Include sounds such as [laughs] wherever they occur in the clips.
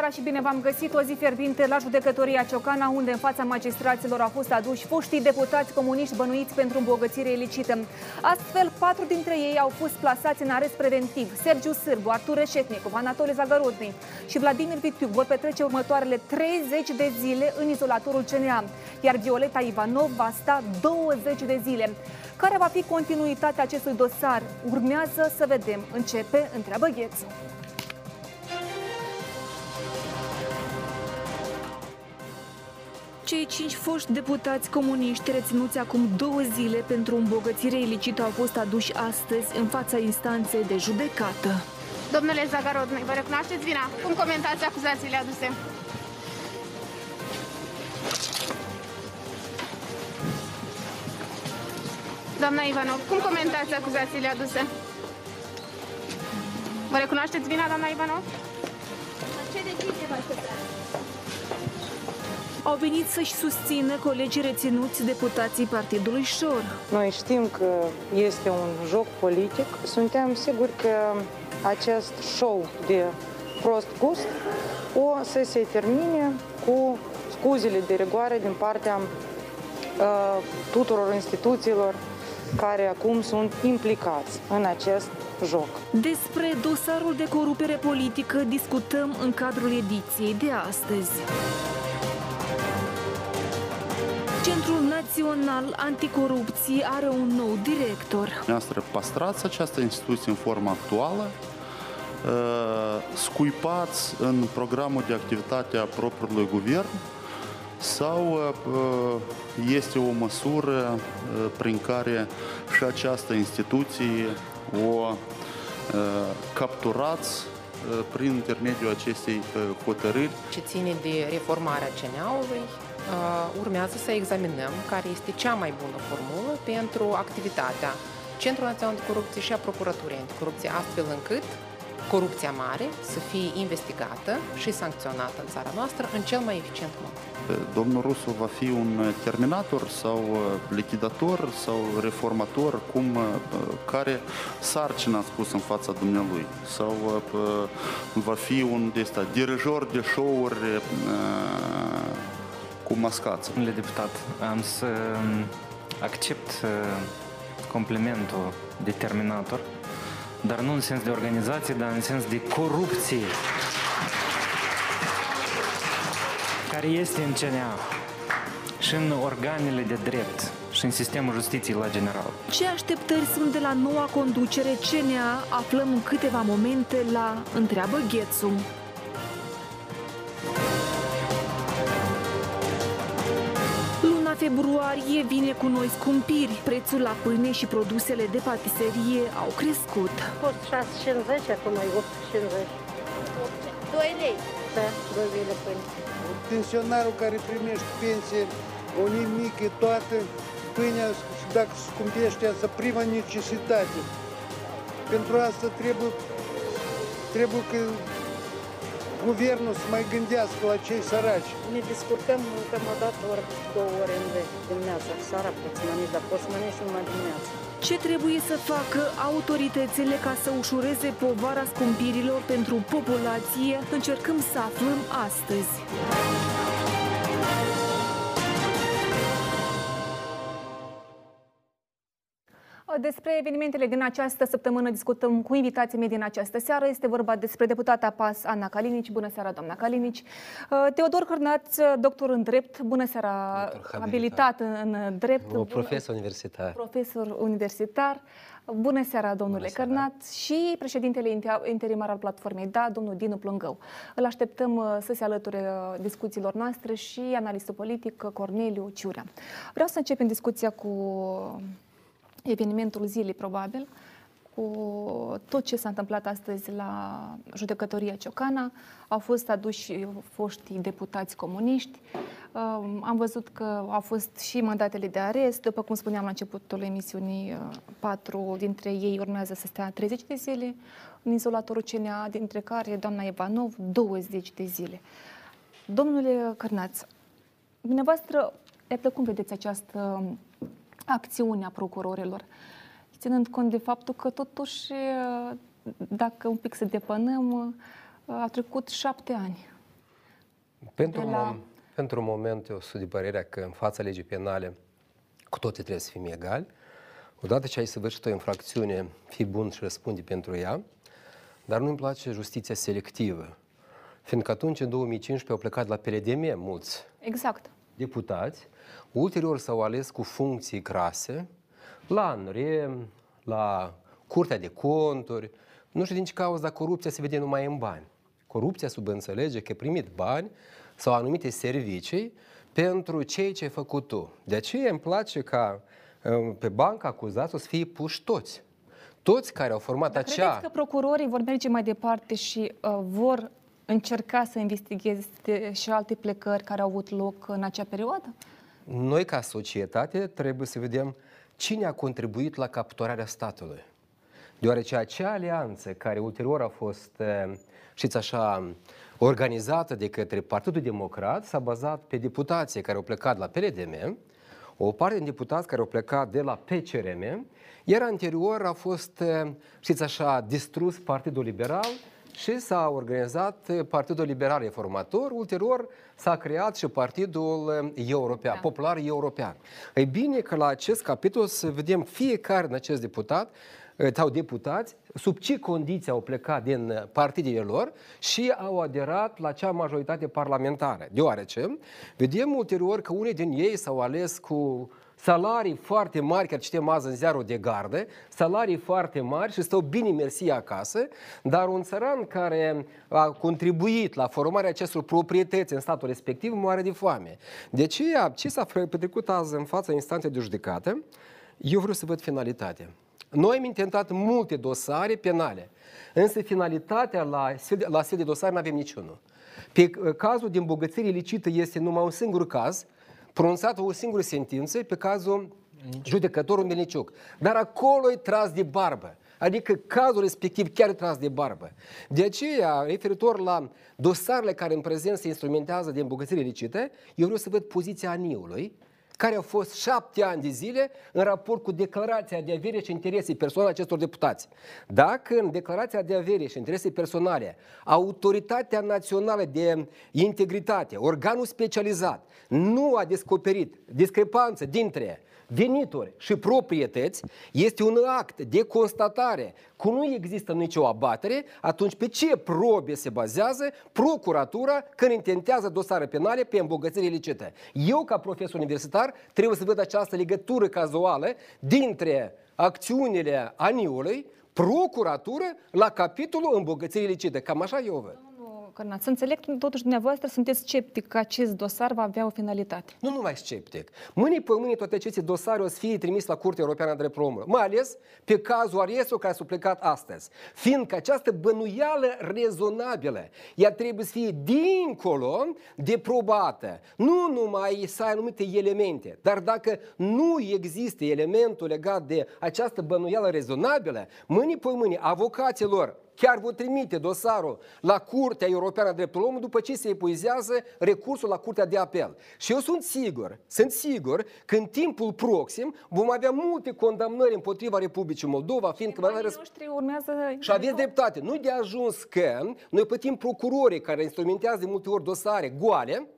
seara și bine v-am găsit. O zi fierbinte la judecătoria Ciocana, unde în fața magistraților au fost aduși foștii deputați comuniști bănuiți pentru îmbogățire ilicită. Astfel, patru dintre ei au fost plasați în arest preventiv. Sergiu Sârbu, Artur Reșetnicu, Anatole Zagarodni și Vladimir Vitiu vor petrece următoarele 30 de zile în izolatorul CNA, iar Violeta Ivanov va sta 20 de zile. Care va fi continuitatea acestui dosar? Urmează să vedem. Începe, întreabă Ghețu. Cei cinci foști deputați comuniști reținuți acum două zile pentru îmbogățire ilicită au fost aduși astăzi în fața instanței de judecată. Domnule Zagarodnoi, vă recunoașteți vina? Cum comentați acuzațiile aduse? Doamna Ivanov, cum comentați acuzațiile aduse? Vă recunoașteți vina, doamna Ivanov? Ce decizie vă așteptați? Au venit să-și susțină colegii reținuți deputații Partidului Șor. Noi știm că este un joc politic. Suntem siguri că acest show de prost gust o să se termine cu scuzele de rigoare din partea uh, tuturor instituțiilor care acum sunt implicați în acest joc. Despre dosarul de corupere politică discutăm în cadrul ediției de astăzi. Centrul Național Anticorupție are un nou director. Noastră păstrați această instituție în forma actuală, scuipați în programul de activitate a propriului guvern sau este o măsură prin care și această instituție o capturați prin intermediul acestei hotărâri. Ce ține de reformarea CNA-ului, urmează să examinăm care este cea mai bună formulă pentru activitatea Centrul Național de Corupție și a Procuraturii Anticorupție, astfel încât corupția mare să fie investigată și sancționată în țara noastră în cel mai eficient mod. Domnul Rusu va fi un terminator sau lichidator sau reformator, cum, care sarcină a spus în fața dumnealui, sau va fi un de ăsta, dirijor de show-uri cu mascați. Domnule deputat, am să accept complimentul de terminator, dar nu în sens de organizație, dar în sens de corupție care este în CNA și în organele de drept și în sistemul justiției la general. Ce așteptări sunt de la noua conducere CNA aflăm în câteva momente la Întreabă Ghețu. Februarie vine cu noi scumpiri. Prețul la pâine și produsele de patiserie au crescut. A fost 6,50, acum e 8,50. 2 lei. Da, 2 lei de pâine. Pensionarul care primește pensie, o nimică, toată pâinea, dacă scumpește asta, prima necesitate. Pentru asta trebuie, trebuie că guvernul să mai gândească la cei săraci. Ne descurcăm cam o dată, ori două ore în dimineața, seara poți mănânci, dar poți mănânci și numai dimineața. Ce trebuie să facă autoritățile ca să ușureze povara scumpirilor pentru populație? Încercăm să aflăm astăzi. Despre evenimentele din această săptămână discutăm cu invitații mei din această seară. Este vorba despre deputata PAS Ana Calinici. Bună seara, doamna Calinici. Teodor Cârnaț, doctor în drept. Bună seara, abilitat în drept. O profesor universitar. Profesor universitar. Bună seara, domnule Bună Cărnat și președintele interimar al platformei, da, domnul Dinu Plângău. Îl așteptăm să se alăture discuțiilor noastre și analistul politic Corneliu Ciurea. Vreau să începem discuția cu evenimentul zilei, probabil, cu tot ce s-a întâmplat astăzi la judecătoria Ciocana. Au fost aduși foștii deputați comuniști. Am văzut că au fost și mandatele de arest. După cum spuneam la începutul emisiunii, patru dintre ei urmează să stea 30 de zile în izolatorul CNA, dintre care doamna Ivanov 20 de zile. Domnule Cărnaț, dumneavoastră, iată cum vedeți această acțiunea procurorilor, ținând cont de faptul că totuși, dacă un pic să depănăm, a trecut șapte ani Pentru, de un la... mom- pentru un moment eu sunt de părerea că în fața legii penale cu toții trebuie să fim egali. Odată ce ai săvârșit o infracțiune, fii bun și răspunde pentru ea, dar nu-mi place justiția selectivă. Fiindcă atunci, în 2015, au plecat la PLDM mulți Exact. Deputați, ulterior s-au ales cu funcții crase la ANRE, la Curtea de Conturi, nu știu din ce cauză, dar corupția se vede numai în bani. Corupția subînțelege că ai primit bani sau anumite servicii pentru cei ce ai făcut tu. De aceea îmi place ca uh, pe banca acuzați să fie puși toți. Toți care au format Dar acea... credeți că procurorii vor merge mai departe și uh, vor încerca să investigheze și alte plecări care au avut loc în acea perioadă? Noi, ca societate, trebuie să vedem cine a contribuit la capturarea statului. Deoarece acea alianță care ulterior a fost, eh, știți așa, organizată de către Partidul Democrat s-a bazat pe deputații care au plecat la PLDM, o parte din deputați care au plecat de la PCRM, iar anterior a fost, eh, știți așa, distrus Partidul Liberal și s-a organizat eh, Partidul Liberal Reformator, ulterior s-a creat și Partidul eh, European, da. Popular European. E bine că la acest capitol să vedem fiecare din acest deputat eh, sau deputați, sub ce condiții au plecat din eh, partidele lor și au aderat la cea majoritate parlamentară. Deoarece vedem ulterior că unii din ei s-au ales cu salarii foarte mari, chiar citem azi în ziarul de gardă, salarii foarte mari și stau bine mersi acasă, dar un țăran care a contribuit la formarea acestor proprietăți în statul respectiv moare de foame. De aceea, ce s-a petrecut azi în fața instanței de judecată, eu vreau să văd finalitatea. Noi am intentat multe dosare penale, însă finalitatea la, la sede de dosare nu avem niciunul. Pe uh, cazul de îmbogățire ilicită este numai un singur caz, pronunțată o singură sentință pe cazul judecătorul Melniciuc. Dar acolo e tras de barbă. Adică cazul respectiv chiar e tras de barbă. De aceea, referitor la dosarele care în prezent se instrumentează de îmbogățire ilicită, eu vreau să văd poziția aniului, care au fost șapte ani de zile în raport cu declarația de avere și interese personale acestor deputați. Dacă în declarația de avere și interese personale Autoritatea Națională de Integritate, organul specializat, nu a descoperit discrepanță dintre venituri și proprietăți, este un act de constatare că nu există nicio abatere, atunci pe ce probe se bazează procuratura când intentează dosare penale pe îmbogățire ilicită? Eu, ca profesor universitar, trebuie să văd această legătură cazuală dintre acțiunile aniului, procuratură, la capitolul îmbogățire ilicită. Cam așa eu văd. Cărnat, să înțeleg, totuși dumneavoastră sunteți sceptic că acest dosar va avea o finalitate. Nu numai sceptic. Mâine pe mâine toate aceste dosare o să fie trimis la Curtea Europeană de Dreptul Omului, mai ales pe cazul Ariesu care s-a plecat astăzi. Fiindcă această bănuială rezonabilă, ea trebuie să fie dincolo de probată. Nu numai să ai anumite elemente, dar dacă nu există elementul legat de această bănuială rezonabilă, mâine pe mâine avocaților chiar vor trimite dosarul la Curtea Europeană a Dreptul Omului după ce se epuizează recursul la Curtea de Apel. Și eu sunt sigur, sunt sigur că în timpul proxim vom avea multe condamnări împotriva Republicii Moldova, fiindcă... Banii noștri urmează... Și aveți dreptate. Nu de ajuns că noi plătim procurorii care instrumentează de multe ori dosare goale,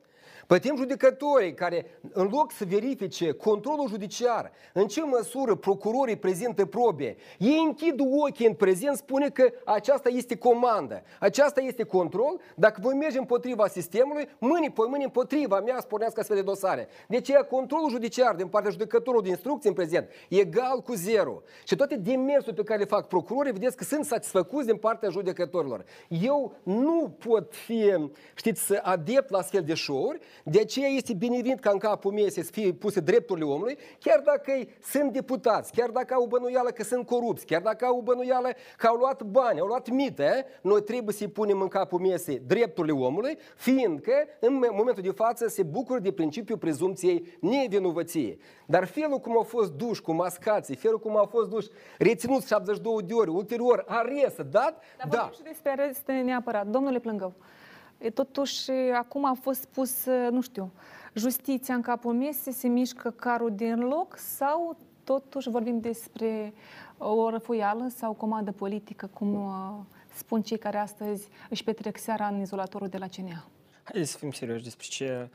Plătim judecătorii care, în loc să verifice controlul judiciar, în ce măsură procurorii prezintă probe, ei închid ochii în prezent, spune că aceasta este comandă, aceasta este control, dacă voi merge împotriva sistemului, mâini pe mâini împotriva mea spuneați astfel de dosare. De aceea controlul judiciar din partea judecătorului de instrucție în prezent e egal cu zero. Și toate demersurile pe care le fac procurorii, vedeți că sunt satisfăcuți din partea judecătorilor. Eu nu pot fi, știți, adept la astfel de show-uri, de aceea este binevenit ca în capul meu să fie puse drepturile omului, chiar dacă sunt deputați, chiar dacă au bănuială că sunt corupți, chiar dacă au bănuială că au luat bani, au luat mite, noi trebuie să-i punem în capul mesei drepturile omului, fiindcă în momentul de față se bucură de principiul prezumției nevinovăției. Dar felul cum au fost duși cu mascații, felul cum au fost duși reținuți 72 de ori, ulterior arest, dat, Dar da. vorbim și despre arest neapărat. Domnule Plângău, E, Totuși, acum a fost pus, nu știu, justiția în capul mesei, se mișcă carul din loc sau totuși vorbim despre o răfuială sau comandă politică, cum uh, spun cei care astăzi își petrec seara în izolatorul de la CNA? Haideți să fim serioși despre ce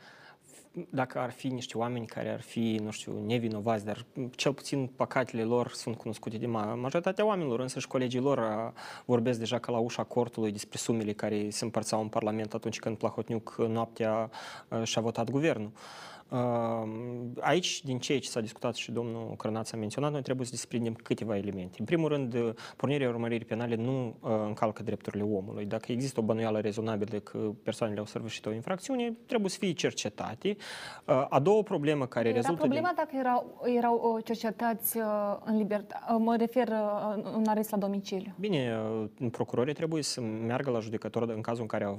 dacă ar fi niște oameni care ar fi, nu știu, nevinovați, dar cel puțin păcatele lor sunt cunoscute de ma- majoritatea oamenilor, însă și colegii lor a, vorbesc deja ca la ușa cortului despre sumele care se împărțau în Parlament atunci când Plahotniuc noaptea a, și-a votat guvernul. Aici, din ceea ce s-a discutat și domnul Crănaț a menționat, noi trebuie să desprindem câteva elemente. În primul rând, pornirea urmăririi penale nu încalcă drepturile omului. Dacă există o bănuială rezonabilă că persoanele au săvârșit o infracțiune, trebuie să fie cercetate. A doua problemă care Era rezultă problema din... dacă erau, erau cercetați în libertate, mă refer în arest la domiciliu. Bine, procurorii trebuie să meargă la judecător în cazul în care au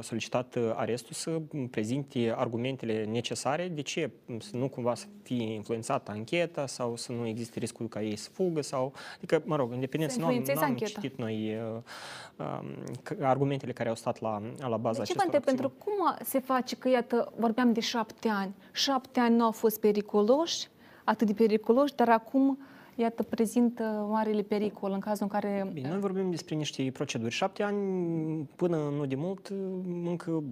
solicitat arestul să prezinte argumentele necesare de ce să nu cumva să fie influențată ancheta sau să nu existe riscul ca ei să fugă sau, adică, mă rog, independent, nu am, nu am citit noi uh, uh, argumentele care au stat la, la baza de ce acestor vă întreb, pentru cum se face că, iată, vorbeam de șapte ani, șapte ani nu au fost periculoși, atât de periculoși, dar acum iată, prezintă marele pericol în cazul în care... Bine, noi vorbim despre niște proceduri. Șapte ani, până nu de mult, încă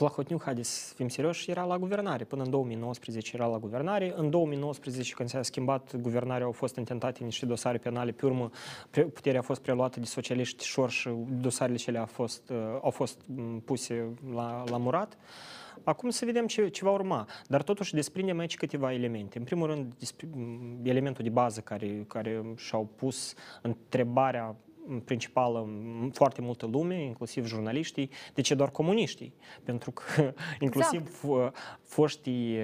Plahotniuc, haideți să fim serioși, era la guvernare. Până în 2019 era la guvernare. În 2019, când s-a schimbat guvernarea, au fost intentate niște dosare penale. Pe urmă, puterea a fost preluată de socialiști șor și dosarele cele au fost, au fost puse la, la murat. Acum să vedem ce, ce va urma. Dar totuși desprindem aici câteva elemente. În primul rând, elementul de bază care, care și-au pus întrebarea principală foarte multă lume, inclusiv jurnaliștii, de ce doar comuniștii? Pentru că [laughs] inclusiv exact. foștii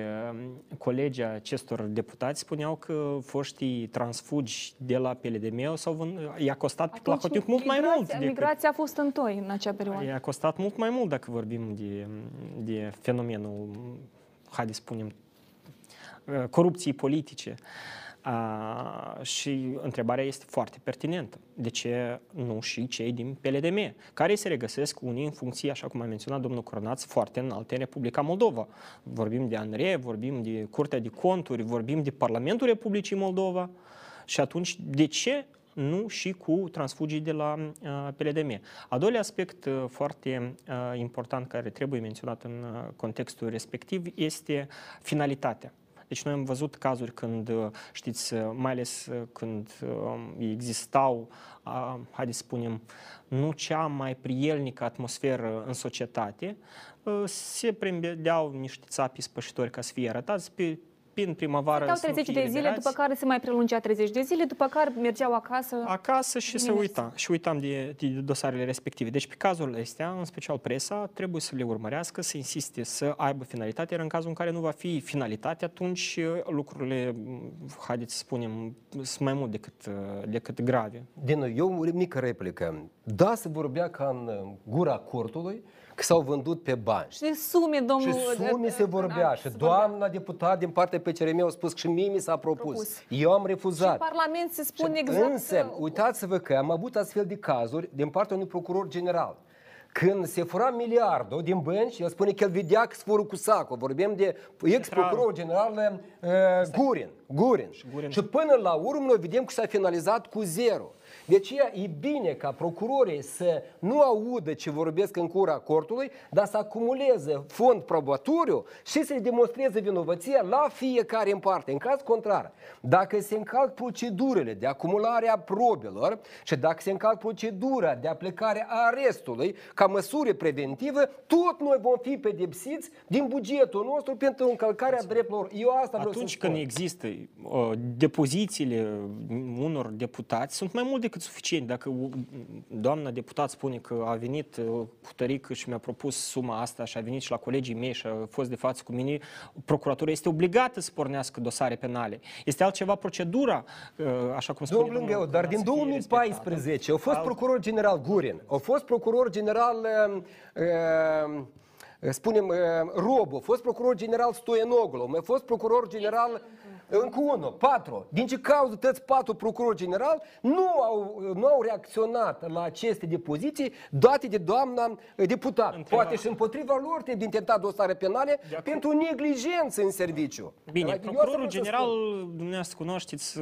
colegi acestor deputați spuneau că foștii transfugi de la PLDM sau i-a costat Atunci, la Hotniuc mult mai mult. Decât, migrația a fost întoi în acea perioadă. I-a costat mult mai mult dacă vorbim de, de fenomenul, haideți spunem, corupției politice. A, și întrebarea este foarte pertinentă. De ce nu și cei din PLDM, care se regăsesc unii în funcție, așa cum a menționat domnul Coronaț, foarte înalte în Republica Moldova. Vorbim de ANRE, vorbim de Curtea de Conturi, vorbim de Parlamentul Republicii Moldova. Și atunci, de ce nu și cu transfugii de la uh, PLDM. A doilea aspect uh, foarte uh, important care trebuie menționat în uh, contextul respectiv este finalitatea. Deci noi am văzut cazuri când, știți, mai ales când existau, haideți să spunem, nu cea mai prielnică atmosferă în societate, se prembedeau niște țapi spășitori ca să fie arătați pe prin primăvară Stăteau 30 de zile, după care se mai prelungea 30 de zile, după care mergeau acasă. Acasă și se uita. Și uitam de, de dosarele respective. Deci pe cazurile astea, în special presa, trebuie să le urmărească, să insiste să aibă finalitate, iar în cazul în care nu va fi finalitate, atunci uh, lucrurile, mm, haideți să spunem, sunt mai mult decât, uh, decât grave. Din nou, eu o mică replică. Da, se vorbea ca în uh, gura cortului, că s-au vândut pe bani. Și de sume, domnul... Și sume se vorbea. Și doamna deputat din partea PCRM a spus că și mie mi s-a propus. propus. Eu am refuzat. Și în Parlament se spune exact... Însă, uitați-vă că am avut astfel de cazuri din partea unui procuror general. Când se fura miliardul din bănci, el spune că el vedea că sforul cu sacul. Vorbim de ex-procuror general uh, Gurin. Gurin. Și, Gurin. și până la urmă noi vedem că s-a finalizat cu zero. De aceea e bine ca procurorii să nu audă ce vorbesc în cura cortului, dar să acumuleze fond probatoriu și să-i demonstreze vinovăția la fiecare în parte. În caz contrar, dacă se încalc procedurile de acumulare a probelor și dacă se încalc procedura de aplicare a arestului ca măsură preventivă, tot noi vom fi pedepsiți din bugetul nostru pentru încălcarea drepturilor. Eu asta vreau Atunci să când există uh, depozițiile unor deputați, sunt mai mult decât suficient. Dacă doamna deputat spune că a venit cu tărică și mi-a propus suma asta și a venit și la colegii mei și a fost de față cu mine, procuratura este obligată să pornească dosare penale. Este altceva procedura, așa cum spune domnul Lângău, dar din 2014 a fost procuror general Gurin, a fost procuror general uh, spunem, Robu, a fost procuror general Stoianoglu, a fost procuror general Încă unul, patru. Din ce cauză toți patru procurori general nu au, nu au reacționat la aceste depoziții date de doamna eh, deputat. Întreba- Poate și împotriva lor trebuie intentat dosare penale pentru neglijență în serviciu. Bine, Adică eu asta procurorul vreau să general, spun. dumneavoastră cunoașteți,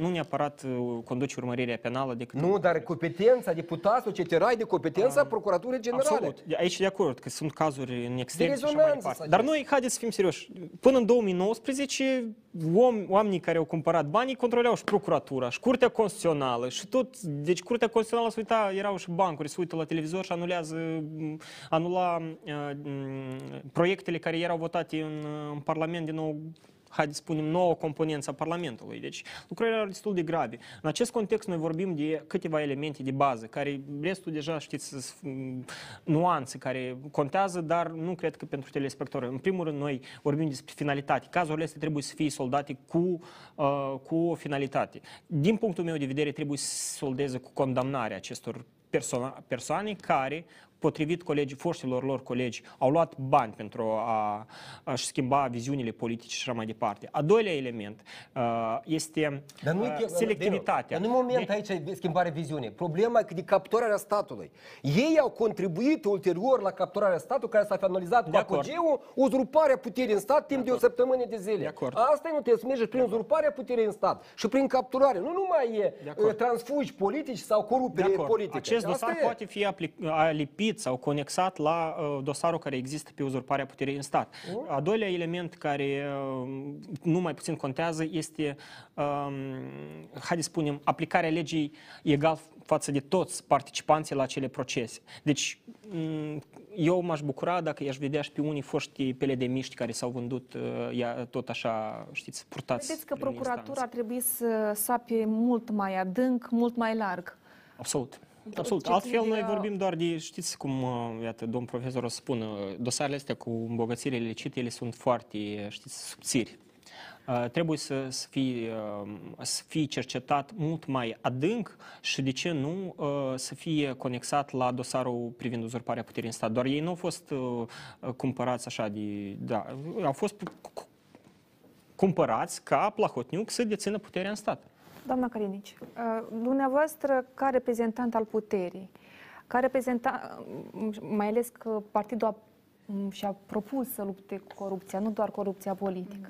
nu neapărat uh, conduce urmărirea penală decât... Nu, dar competența deputatului, ce terai de competența Procuraturii Generale. Absolut. De- Aici de acord că sunt cazuri în extrem De și așa mai rezonanță departe. s-a Dar zis. noi, haideți să fim serioși, până în 2019, om, oamenii care au cumpărat banii controleau și procuratura, și Curtea Constituțională, și tot, deci Curtea Constituțională se uita, erau și bancuri, se uită la televizor și anulează, m, anula uh, m, proiectele care erau votate în, uh, în Parlament din nou haideți să spunem, nouă componență a Parlamentului. Deci lucrurile erau destul de grave. În acest context noi vorbim de câteva elemente de bază, care restul deja știți sunt mm, nuanțe care contează, dar nu cred că pentru telespectatori. În primul rând noi vorbim despre finalitate. Cazurile astea trebuie să fie soldate cu, uh, cu o finalitate. Din punctul meu de vedere trebuie să soldeze cu condamnarea acestor persoane, persoane care potrivit colegii, foștilor lor colegi, au luat bani pentru a, a-și schimba viziunile politice și așa mai departe. A doilea element uh, este Dar nu uh, e selectivitatea. Dar nu moment Deci- aici e schimbare viziune. Problema e că de capturarea statului. Ei au contribuit ulterior la capturarea statului care s-a finalizat cu De acord. apogeul uzurparea puterii în stat timp de, o săptămână de zile. acord. Asta e nu trebuie să mergi prin uzurparea puterii în stat și prin capturare. Nu numai e acord. e transfugi politici sau De corupere acord. politică. Acest Asta dosar e. poate fi aplic- alipit sau conexat la uh, dosarul care există pe uzurparea puterii în stat. A doilea element care uh, nu mai puțin contează este, um, haideți să spunem, aplicarea legii egal față de toți participanții la acele procese. Deci, m, eu m-aș bucura dacă i-aș vedea și pe unii foști pelede care s-au vândut uh, ia, tot așa, știți, purtați Vedeți că prin procuratura instanțe. ar trebui să sape mult mai adânc, mult mai larg. Absolut. Absolut. Ce Altfel, ține noi de- vorbim doar de, știți cum, uh, iată, domn profesor o să spună, dosarele astea cu îmbogățire ilicite, ele sunt foarte, știți, subțiri. Uh, trebuie să, să, fie, uh, să fie cercetat mult mai adânc și, de ce nu, uh, să fie conexat la dosarul privind uzurparea puterii în stat. Doar ei nu au fost uh, uh, cumpărați așa de... Da, au fost cu- cu- cumpărați ca Plahotniuc să dețină puterea în stat. Doamna Carinici, uh, dumneavoastră, ca reprezentant al puterii, ca reprezentant, mai ales că partidul a, m, și-a propus să lupte cu corupția, nu doar corupția politică,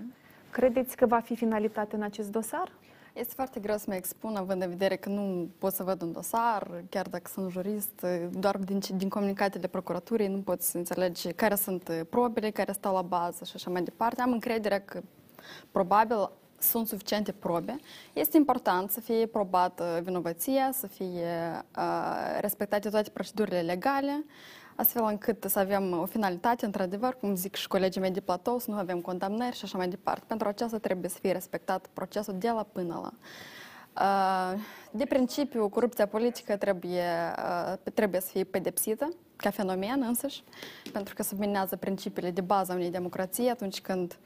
credeți că va fi finalitate în acest dosar? Este foarte greu să mă expun, având în vedere că nu pot să văd un dosar, chiar dacă sunt jurist, doar din, ce- din comunicatele procuraturii nu pot să înțelegi care sunt probele care stau la bază și așa mai departe. Am încredere că probabil sunt suficiente probe. Este important să fie probată vinovăția, să fie uh, respectate toate procedurile legale, astfel încât să avem o finalitate, într-adevăr, cum zic și colegii mei de platou, să nu avem condamnări și așa mai departe. Pentru aceasta trebuie să fie respectat procesul de la până la. Uh, De principiu, corupția politică trebuie, uh, trebuie să fie pedepsită ca fenomen însăși, pentru că subminează principiile de bază a unei democrații atunci când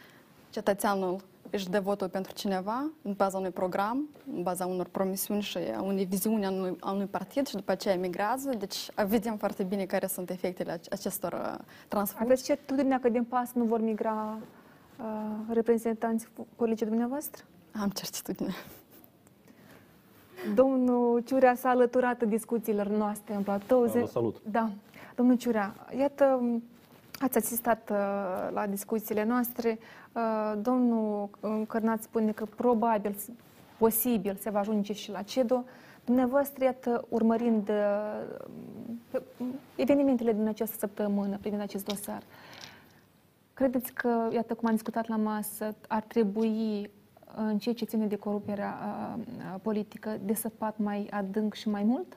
cetățeanul își dă votul pentru cineva în baza unui program, în baza unor promisiuni și a unei viziuni a unui, a unui partid și după aceea migrează. Deci vedem foarte bine care sunt efectele ace- acestor uh, transformări. Aveți certitudinea că din pas nu vor migra uh, reprezentanți colegii dumneavoastră? Am certitudine. Domnul Ciurea s-a alăturat discuțiilor noastre în platou. Da, vă salut. Da. Domnul Ciurea, iată, ați asistat uh, la discuțiile noastre. Uh, domnul uh, Cărnat spune că probabil, posibil, se va ajunge și la CEDO. Dumneavoastră, iată, urmărind uh, evenimentele din această săptămână privind acest dosar, credeți că, iată, cum am discutat la masă, ar trebui în ceea ce ține de corupția politică, de săpat mai adânc și mai mult?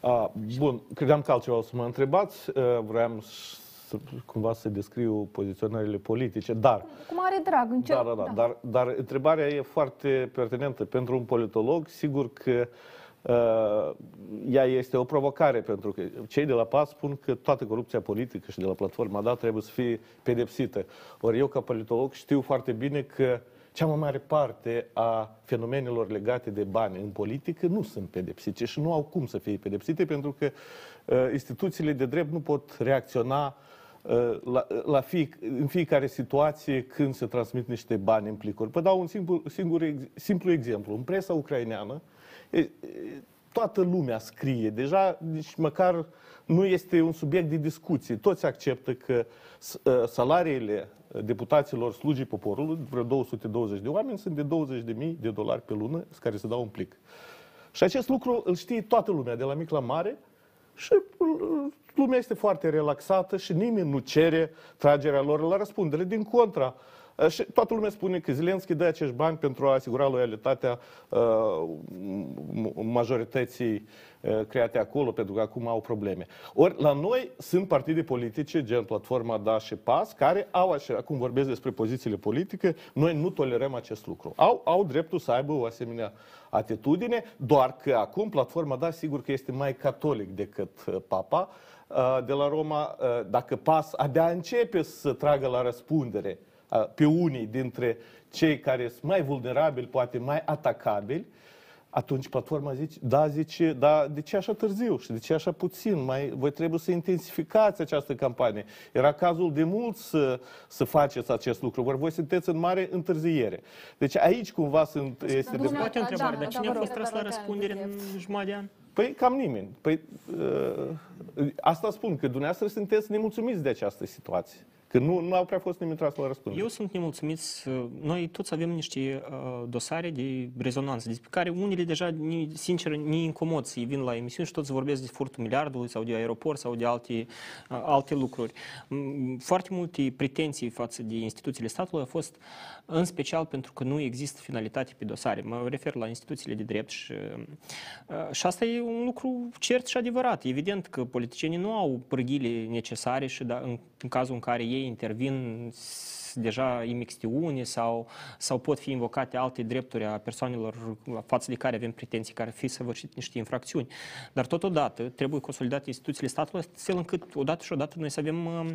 A, bun, credeam că altceva o să mă întrebați. Uh, Vreau să, cumva să descriu poziționările politice, dar Cu mare drag, încerc. Da, da, da. Dar, dar întrebarea e foarte pertinentă. Pentru un politolog, sigur că uh, ea este o provocare, pentru că cei de la PAS spun că toată corupția politică și de la platforma da trebuie să fie pedepsită. Ori eu, ca politolog, știu foarte bine că cea mai mare parte a fenomenelor legate de bani în politică nu sunt pedepsite și nu au cum să fie pedepsite pentru că uh, instituțiile de drept nu pot reacționa uh, la, la fie, în fiecare situație când se transmit niște bani în plicuri. Vă dau un singur, singur ex, simplu exemplu. În presa ucraineană, e, e, toată lumea scrie. Deja, nici măcar nu este un subiect de discuție. Toți acceptă că s- uh, salariile deputaților slujii poporului, vreo 220 de oameni, sunt de 20.000 de dolari pe lună, care se dau un plic. Și acest lucru îl știe toată lumea, de la mic la mare, și uh, lumea este foarte relaxată și nimeni nu cere tragerea lor la răspundere. Din contra, uh, și toată lumea spune că Zelenski dă acești bani pentru a asigura loialitatea uh, m- majorității uh, create acolo, pentru că acum au probleme. Ori la noi sunt partide politice, gen Platforma Da și PAS, care au, așa, acum vorbesc despre pozițiile politice, noi nu tolerăm acest lucru. Au, au dreptul să aibă o asemenea atitudine, doar că acum Platforma Da sigur că este mai catolic decât uh, Papa uh, de la Roma. Uh, Dacă PAS abia începe să tragă la răspundere uh, pe unii dintre cei care sunt mai vulnerabili, poate mai atacabili, atunci platforma zice, da, zice, da, de ce așa târziu și de ce așa puțin? Mai, voi trebuie să intensificați această campanie. Era cazul de mult să, să faceți acest lucru, ori voi sunteți în mare întârziere. Deci aici cumva sunt, este de... Poate o întrebare, da, dar da, cine vă a rog. fost tras la răspundere în jumătate de an? Păi cam nimeni. Păi, uh, asta spun, că dumneavoastră sunteți nemulțumiți de această situație. Că nu, nu au prea fost nimeni tras la răspundere. Eu sunt nemulțumiți. Noi toți avem niște uh, dosare de rezonanță, despre care unele deja, ni- sincer, ne incomod să vin la emisiuni și toți vorbesc de furtul miliardului sau de aeroport sau de alte, uh, alte lucruri. Mm, Foarte multe pretenții față de instituțiile statului au fost în special pentru că nu există finalitate pe dosare. Mă refer la instituțiile de drept și, uh, și asta e un lucru cert și adevărat. Evident că politicienii nu au pârghile necesare și da, în, în cazul în care ei intervin s- deja imixtiune sau, sau pot fi invocate alte drepturi a persoanelor față de care avem pretenții care fi săvârșit niște infracțiuni. Dar totodată trebuie consolidate instituțiile statului astfel încât odată și odată noi să avem uh,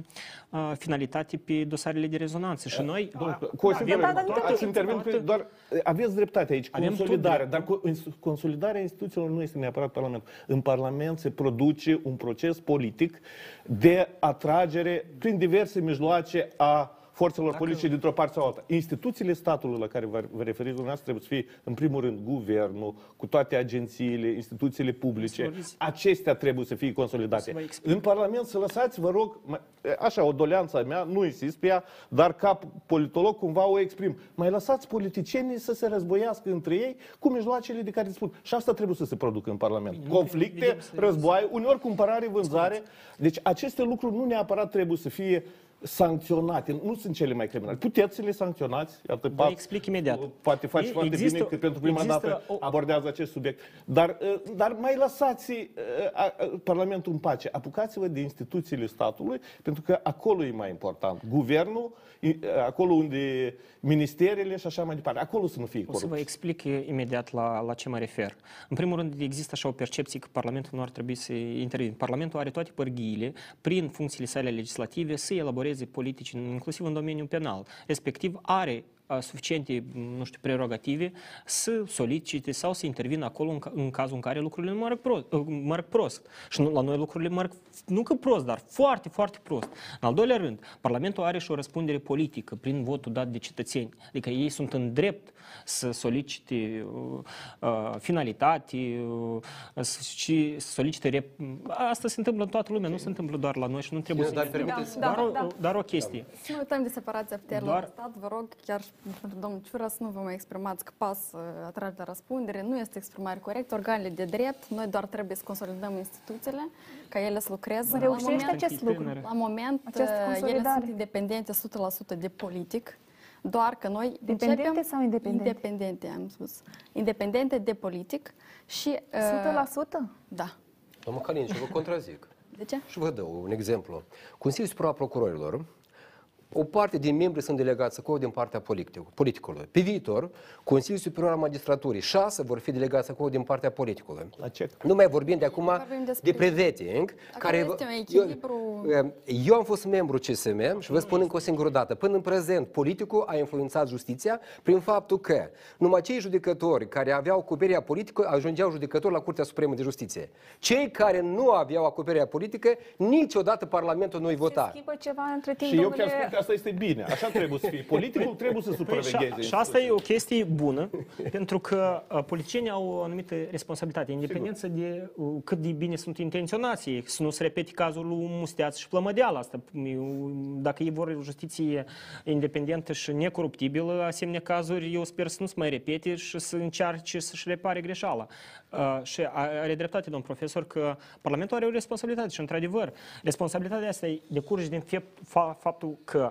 uh, finalitate pe dosarele de rezonanță. Și noi Cu o singură, avem toată- ați intervenit, toată- doar aveți dreptate aici, Avem tot consolidarea, dar dreptul. co- consolidarea instituțiilor nu este neapărat Parlament. În Parlament se produce un proces politic de atragere prin diverse mijloace a forțelor politice dintr-o parte sau alta. Instituțiile statului la care vă vă referiți dumneavoastră trebuie să fie, în primul rând, guvernul, cu toate agențiile, instituțiile publice. vorbiți- Acestea trebuie să fie consolidate. Să vă explic. În Parlament să lăsați, vă rog, mai- așa, o doleanță a mea, nu insist pe ea, dar ca politolog cumva o exprim. Mai lăsați politicienii să se războiască între ei cu mijloacele de care dispun. Și asta trebuie să se producă în Parlament. Conflicte, vedem să- războaie, uneori cumpărare, vânzare. Deci aceste lucruri nu neapărat trebuie să fie sancționate, nu sunt cele mai criminale. Puteți să le sancționați. Iată, Vă Pat- explic imediat. Poate faci E- foarte există- bine că pentru prima există dată o- abordează acest subiect. Dar, uh, dar mai lăsați uh, a- a- Parlamentul în pace. Apucați-vă de instituțiile statului, pentru că acolo e mai important. Guvernul, i- uh, acolo unde ministerele și așa mai departe. Acolo să nu fie O să vă corupție. explic eh, imediat la, la ce mă refer. În primul rând, există așa o percepție că Parlamentul nu ar trebui să intervină. Parlamentul are toate părghiile, prin funcțiile sale legislative, să elaboreze politici, inclusiv în domeniul penal. Respectiv, are a, suficiente, nu știu, prerogative să solicite sau să intervină acolo în, ca- în cazul în care lucrurile merg prost. Merg prost. Și nu, la noi lucrurile merg nu că prost, dar foarte, foarte prost. În al doilea rând, Parlamentul are și o răspundere politică prin votul dat de cetățeni. Adică ei sunt în drept să solicite uh, uh, finalitate uh, și să solicite... Rep... Asta se întâmplă în toată lumea, nu se întâmplă doar la noi și nu trebuie Bine, să... dar permiteți- Doar, Da, o, da. doar o chestie. Să nu uităm de separația puterilor Doar- în stat, vă rog, chiar și pentru domnul Ciura să nu vă mai exprimați că pas uh, atrage la răspundere, nu este exprimare corectă, organele de drept, noi doar trebuie să consolidăm instituțiile, ca ele să lucreze. Reușește la moment, acest lucru. La moment, Această uh, ele consolidare. sunt independente 100% de politic, doar că noi Dependente începem... sau independente? Independente, am spus. Independente de politic și... uh, 100%? Da. Domnul Calin, și vă contrazic. De ce? Și vă dau un exemplu. Consiliul Superior al Procurorilor o parte din membri sunt delegați acolo din partea politic- politicului. Pe viitor, Consiliul Superior al Magistraturii, șase vor fi delegați acolo din partea politicului. La ce? Nu mai vorbim de acum Vorbim despre- de prevetting, Acolo este un eu, echilibru. eu am fost membru CSM și vă spun încă o singură dată, până în prezent, politicul a influențat justiția prin faptul că numai cei judecători care aveau acoperirea politică ajungeau judecători la Curtea Supremă de Justiție. Cei care nu aveau acoperirea politică, niciodată Parlamentul nu îi vota. Schimbă ceva între timp, Și eu domnule... chiar spun că asta este bine. Așa trebuie să fie. Politicul trebuie să Păi, supravegheze. și, și asta e o chestie bună, pentru că uh, politicienii au o anumită responsabilitate, independență de uh, cât de bine sunt intenționați, ei, să nu se repete cazul lui Musteaț și Plămădeal. Asta, eu, dacă ei vor o justiție independentă și necoruptibilă, asemenea cazuri, eu sper să nu se mai repete și să încearce să-și repare greșeala. Uh, și are dreptate, domn profesor, că Parlamentul are o responsabilitate și, într-adevăr, responsabilitatea asta decurge din fa- faptul că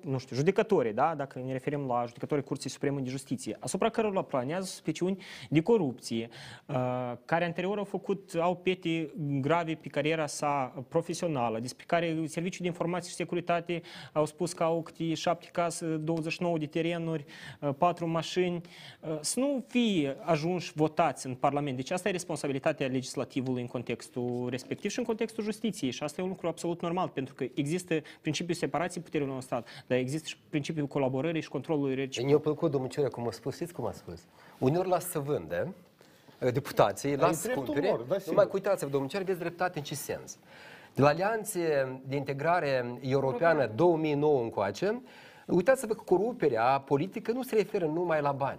nu știu, judecătorii, da? dacă ne referim la judecătorii Curții Supreme de Justiție, asupra cărora planează suspiciuni de corupție, uh, care anterior au făcut, au pete grave pe cariera sa profesională, despre care Serviciul de Informații și Securitate au spus că au câte șapte case, 29 de terenuri, uh, patru mașini, uh, să nu fie ajunși votați în Parlament. Deci asta e responsabilitatea legislativului în contextul respectiv și în contextul justiției și asta e un lucru absolut normal, pentru că există principiul separației puterilor în stat, dar există și principiul colaborării și controlului reciproc. Mi-a plăcut, domnul Ciorea, cum a spus, știți cum a spus? Uneori lasă să vândă, deputații, Dar e lasă să dreptul cumpere. lor, da, Numai sigur. că uitați-vă, domnul Ciorea, aveți dreptate în ce sens? De la alianțe de integrare europeană 2009 încoace, uitați-vă că coruperea politică nu se referă numai la bani.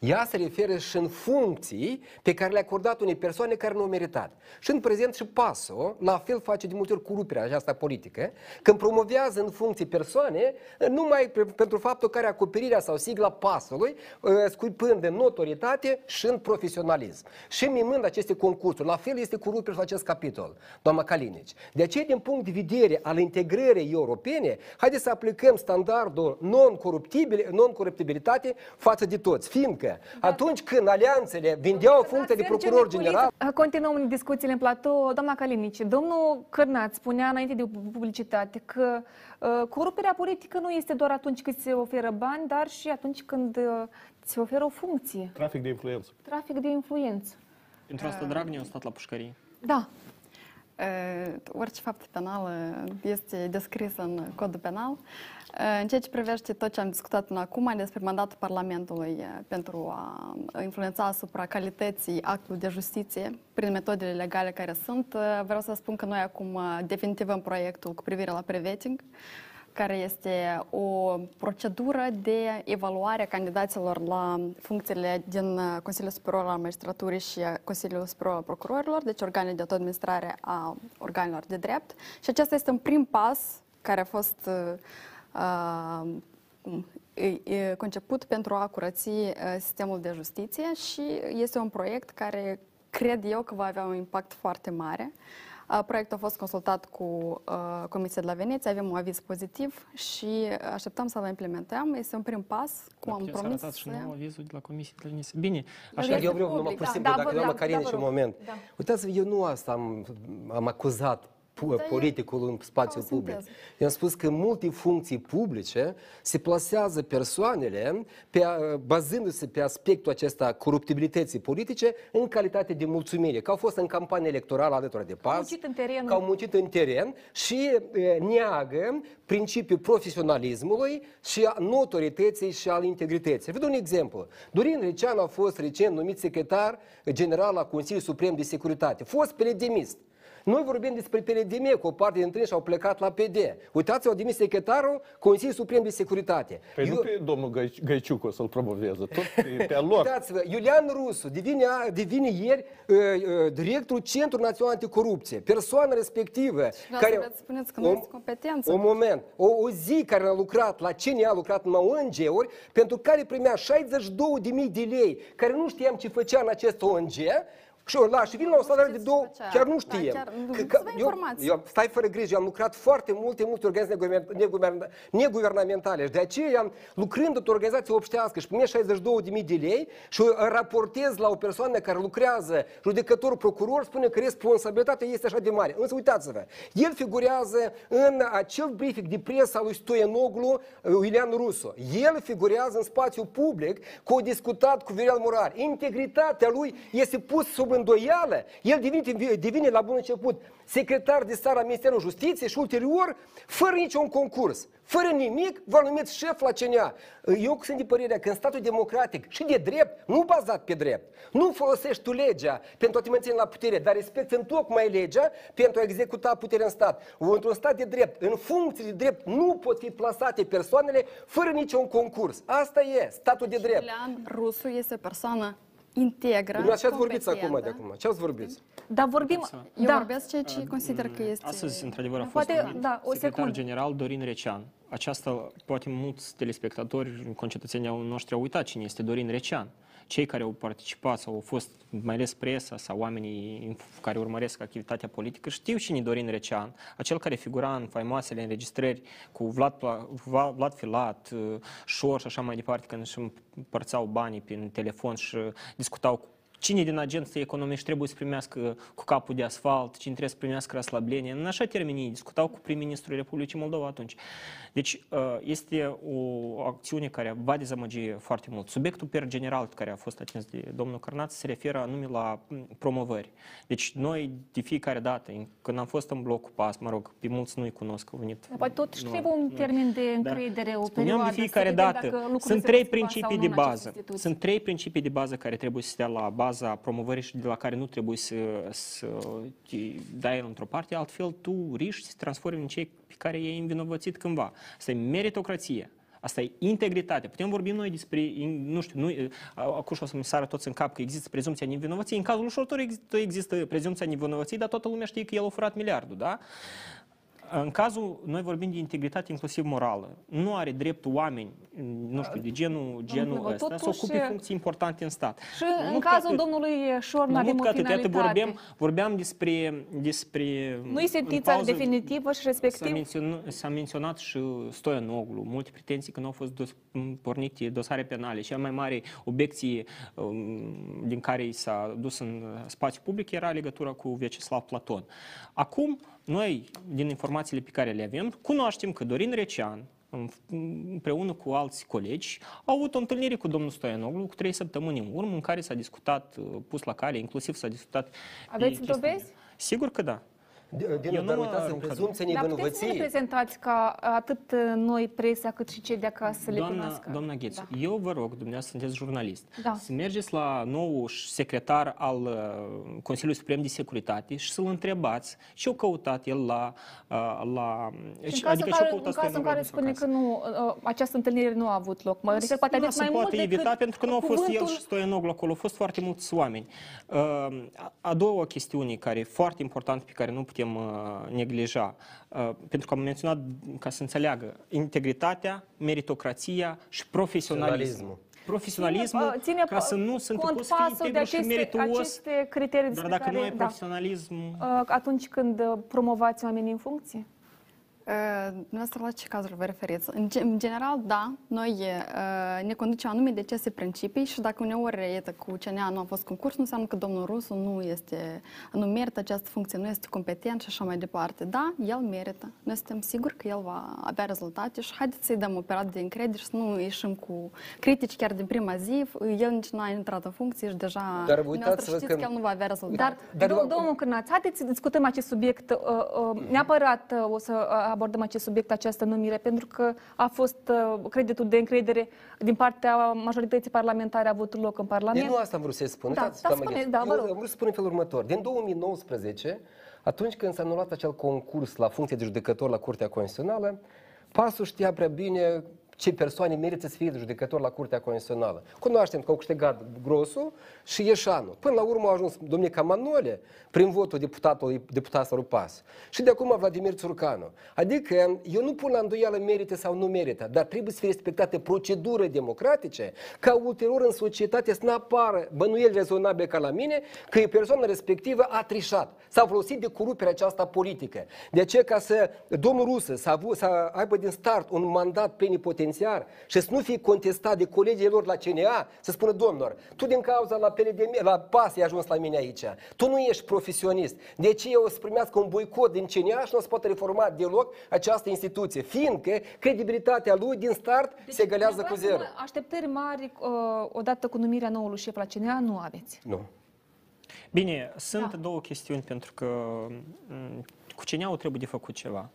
Ea se referă și în funcții pe care le-a acordat unei persoane care nu au meritat. Și în prezent și PASO, la fel face de multe ori coruperea aceasta politică, când promovează în funcții persoane, numai pe- pentru faptul că are acoperirea sau sigla PASului, ă, scuipând în notorietate și în profesionalism. Și mimând aceste concursuri. La fel este coruperea la acest capitol, doamna Calinici. De aceea, din punct de vedere al integrării europene, haideți să aplicăm standardul non-coruptibil- non-coruptibilitate față de toți. Fiindcă atunci când alianțele vindeau funcția de Sergiu procuror Niculiță, general, Continuăm discuțiile în platou. Doamna Calinici, domnul Cârnaț spunea înainte de publicitate că uh, coruperea politică nu este doar atunci când se oferă bani, dar și atunci când uh, se oferă o funcție, Trafic de influență. trafic de influență. Pentru asta Dragnea a stat la pușcărie. Da. Uh, orice fapt penal uh, este descris în codul penal. Uh, În ceea ce privește tot ce am discutat până acum despre mandatul Parlamentului uh, pentru a influența asupra calității actului de justiție prin metodele legale care sunt, uh, vreau să spun că noi acum uh, definitivăm proiectul cu privire la preveting, care este o procedură de evaluare a candidaților la funcțiile din uh, Consiliul Superior al Magistraturii și uh, Consiliul Superior al Procurorilor, deci organele de autoadministrare a organelor de drept. Și acesta este un prim pas care a fost uh, uh, cum, e- e conceput pentru a curăți uh, sistemul de justiție și este un proiect care cred eu că va avea un impact foarte mare. Uh, Proiectul a fost consultat cu uh, Comisia de la Veneția, avem un aviz pozitiv și așteptăm să-l implementăm. Este un prim pas, cum am Puteți promis. arătați și să- nouă avizul de la Comisie de la Veneția. Bine, Așa așa eu vreau numai public, pur și da, simplu, da, dacă vă- doamna da, Carine da, vă și un rog. moment. Da. Uitați-vă, eu nu asta am, am acuzat pu- politicul în spațiul Ca o public. sinteză. Eu am spus că multe funcții publice se plasează persoanele pe, a- bazându-se pe aspectul acesta coruptibilității politice în calitate de mulțumire, că au fost în campanie electorală alături de Au pas, muncit în teren. că au muncit în teren și e, neagă principiul profesionalismului și a notorietății și al integrității. Vă dau un exemplu. Dorin Receanu a fost recent numit secretar general la Consiliul Suprem de Securitate. Fost peledimist. Noi vorbim despre PLDM, cu o parte dintre ei și-au plecat la PD. Uitați-vă, au demis secretarul Consiliul Suprem de Securitate. Păi nu pe domnul Găi- Găiciucu să-l promoveze, tot pe, pe al lor. Uitați-vă, Iulian Rusu devine, devine ieri uh, uh, directorul Centrului Național Anticorupție. Persoana respectivă Vreau să vreți să spuneți că nu este competență. Un moment. O, o zi care a lucrat, la CNA a lucrat numai ONG-uri, pentru care primea 62.000 de lei, care nu știam ce făcea în acest ONG, Și, la, și vin la o salariu de două, ce? chiar nu Da, știe. chiar nu- Că- să că vă eu, informați. eu, stai fără grijă, eu am lucrat foarte multe, multe organizații neguvern- neguvern- neguvernamentale și de aceea, lucrând într-o organizație obștească și primesc 62.000 de lei și eu raportez la o persoană care lucrează, judecător, procuror, spune că responsabilitatea este așa de mare. Însă uitați-vă, el figurează în acel briefing de presă al lui Stoianoglu, Iulian Rusu. El figurează în spațiu public că a discutat cu Viorel Murar. Integritatea lui este pusă sub îndoială. El devine, devine la bun început secretar de stat la Ministerul Justiției și ulterior, fără niciun concurs, fără nimic, va numiți șef la CNA. Eu sunt de părerea că în statul democratic și de drept, nu bazat pe drept, nu folosești tu legea pentru a te menține la putere, dar respecti în tocmai legea pentru a executa puterea în stat. Într-un stat de drept, în funcție de drept, nu pot fi plasate persoanele fără niciun concurs. Asta e statul de drept. Iulian Rusu este o persoană integră, Dumneavoastră ați vorbit competentă. acum de acum. Ce ați vorbit? Dar vorbim... Eu da. vorbesc ceea ce consider că este... Astăzi, într-adevăr, a fost Poate, numit da, o secretar secundă. general Dorin Recean. Aceasta, poate mulți telespectatori, concetățenii au noștri au uitat cine este Dorin Recean. Cei care au participat sau au fost, mai ales presa sau oamenii care urmăresc activitatea politică, știu cine e Dorin Recean, acel care figura în faimoasele înregistrări cu Vlad, Pla- Va- Vlad Filat, uh, Șor și așa mai departe, când își împărțau banii prin telefon și discutau cu Cine din agenții economici trebuie să primească cu capul de asfalt, cine trebuie să primească răslăblenie. În așa termenii discutau cu prim-ministrul Republicii Moldova atunci. Deci uh, este o acțiune care va dezamăgi foarte mult. Subiectul per general care a fost atins de domnul Cărnaț se referă anume la m, promovări. Deci noi de fiecare dată, în- când am fost în blocul PAS, mă rog, pe mulți nu-i cunosc, au venit. Poate totuși nu- trebuie un nu- termen de Da. încredere, o Spuneam perioadă, de fiecare să vedem dată, dacă lucrurile sunt se trei vor schimba sau principii nu de în această bază. instituție. Sunt trei principii de bază care trebuie să stea la baza promovării și de la care nu trebuie să, să te dai într-o parte, altfel tu riști să te transformi în cei pe care i-ai învinovățit cândva. Asta e meritocrație. Asta e integritate. Putem vorbi noi despre, nu știu, nu, acum și o să mi sară toți în cap că există prezumția nevinovăției. În cazul lui Șortor există, există prezumția nevinovăției, dar toată lumea știe că el a furat miliardul, da? În cazul, noi vorbim de integritate inclusiv morală. Nu are dreptul oameni, nu știu, de genul, genul Domnule, ăsta, să totuși- ocupe funcții importante în stat. Și Mai în mult ca cazul atât- domnului Șor, nu mai avem mult o ca atât, iată, finalitate. vorbeam, vorbeam despre, despre... Nu e în sentința pauză definitivă și S-a respectiv menționat, s-a menționat și Stoianoglu, multe pretenții că nu au fost dos, pornite dosare penale. Cea mai mare obiecție um, din care i s-a dus în spațiu public era legătura cu Vyacheslav Platon. Acum, noi, din informațiile pe care le avem, cunoaștem că Dorin Recean, în- împreună cu alți colegi, au avut o întâlnire cu domnul Stoianoglu cu trei săptămâni în urmă, în care s-a discutat, uh, pus la cale, inclusiv s-a discutat... de Aveți chestiunea. dovezi? Sigur că da. Dinu, dar mă uitați, în arunc în- prezumția Dar puteți să ne nevinovăției, prezentați ca atât noi, presa, cât și cei de acasă să le Doamna, cunoască. doamna Gheț, Da. eu vă rog, dumneavoastră sunteți jurnalist, Da. să mergeți la nou secretar al uh, Consiliului Suprem de Securitate și să-l întrebați ce-a căutat el la... uh, la Și în cazul, adică în ce-a care, căutat în cazul în care Stoianoglu spune că nu, uh, această întâlnire nu a avut loc, mă refer, poate nu aveți se mai mult poate decât evita pentru că nu au fost el cuvântul- și Stoianoglu acolo, au fost foarte mulți oameni. Uh, a- A doua chestiune care e foarte importantă pe care nu putem uh, neglija, uh, pentru că am menționat ca să înțeleagă integritatea, meritocrația și profesionalismul. Profesionalismul, Ține, uh, ține ca să nu se întâmplă cont să fie pasul de integru și aceste, merituos, aceste criterii dar despre dacă care, nu ai da, profesionalism, uh, atunci când uh, promovați oamenii în funcție? Uh, Dumneavoastră la ce cazuri vă referiți? În, ge- în general, da, noi uh, ne conducem anume decese principii și dacă uneori iată, cu CNA nu a fost concurs, nu înseamnă că domnul Rusu nu este, nu merită această funcție, nu este competent și așa mai departe. Da, el merită. Noi suntem siguri că el va avea rezultate și haideți să-i dăm o perioadă de încredere și să nu ieșim cu critici chiar din prima zi. El nici nu a intrat în funcție și deja Dar dumneavoastră uitați-vă știți că- că el nu va avea rezultate. Dar, Dar Dar eu- domnul Cârnaț, haideți să discutăm acest subiect. uh, uh, Neapărat uh, o să uh, abordăm acest subiect, această numire, pentru că a fost uh, creditul de încredere din partea majorității parlamentare a avut loc în Eu Parlament. nu asta am vrut să spun. Da, Uitați, da, doamna spune, Gheț, da, vă eu rog. am vrut să spun în felul următor. Din 2019, atunci când s-a anulat acel concurs la funcție de judecător la Curtea Constituțională, Pasul știa prea bine ce persoane merită să fie judecători la Curtea Constituțională. Cunoaștem că au câștigat Grosu și Ieșanu. Până la urmă a ajuns domnica Manole prin votul deputatului deputatului Pas. Și de acum Vladimir Țurcanu. Adică eu nu pun la îndoială merită sau nu merită, dar trebuie să fie respectate proceduri democratice ca ulterior în societate să nu apară bănuieli rezonabile ca la mine că e persoana respectivă a trișat, s-a folosit de coruperea aceasta politică. De aceea ca să domnul Rusă să, avu, să aibă din start un mandat plenipotențiar și să nu fie contestat de colegii lor la CNA, să spună, domnilor, tu din cauza la PLD, la PAS ai ajuns la mine aici, tu nu ești profesionist, de ce o să primească un boicot din CNA și nu se poate reforma deloc această instituție, fiindcă credibilitatea lui din start Deci, se gălează cu zero. Așteptări mari uh, odată cu numirea noului șef la CNA nu aveți. Nu. Bine, sunt da. două chestiuni pentru că m, cu CNA-ul trebuie de făcut ceva.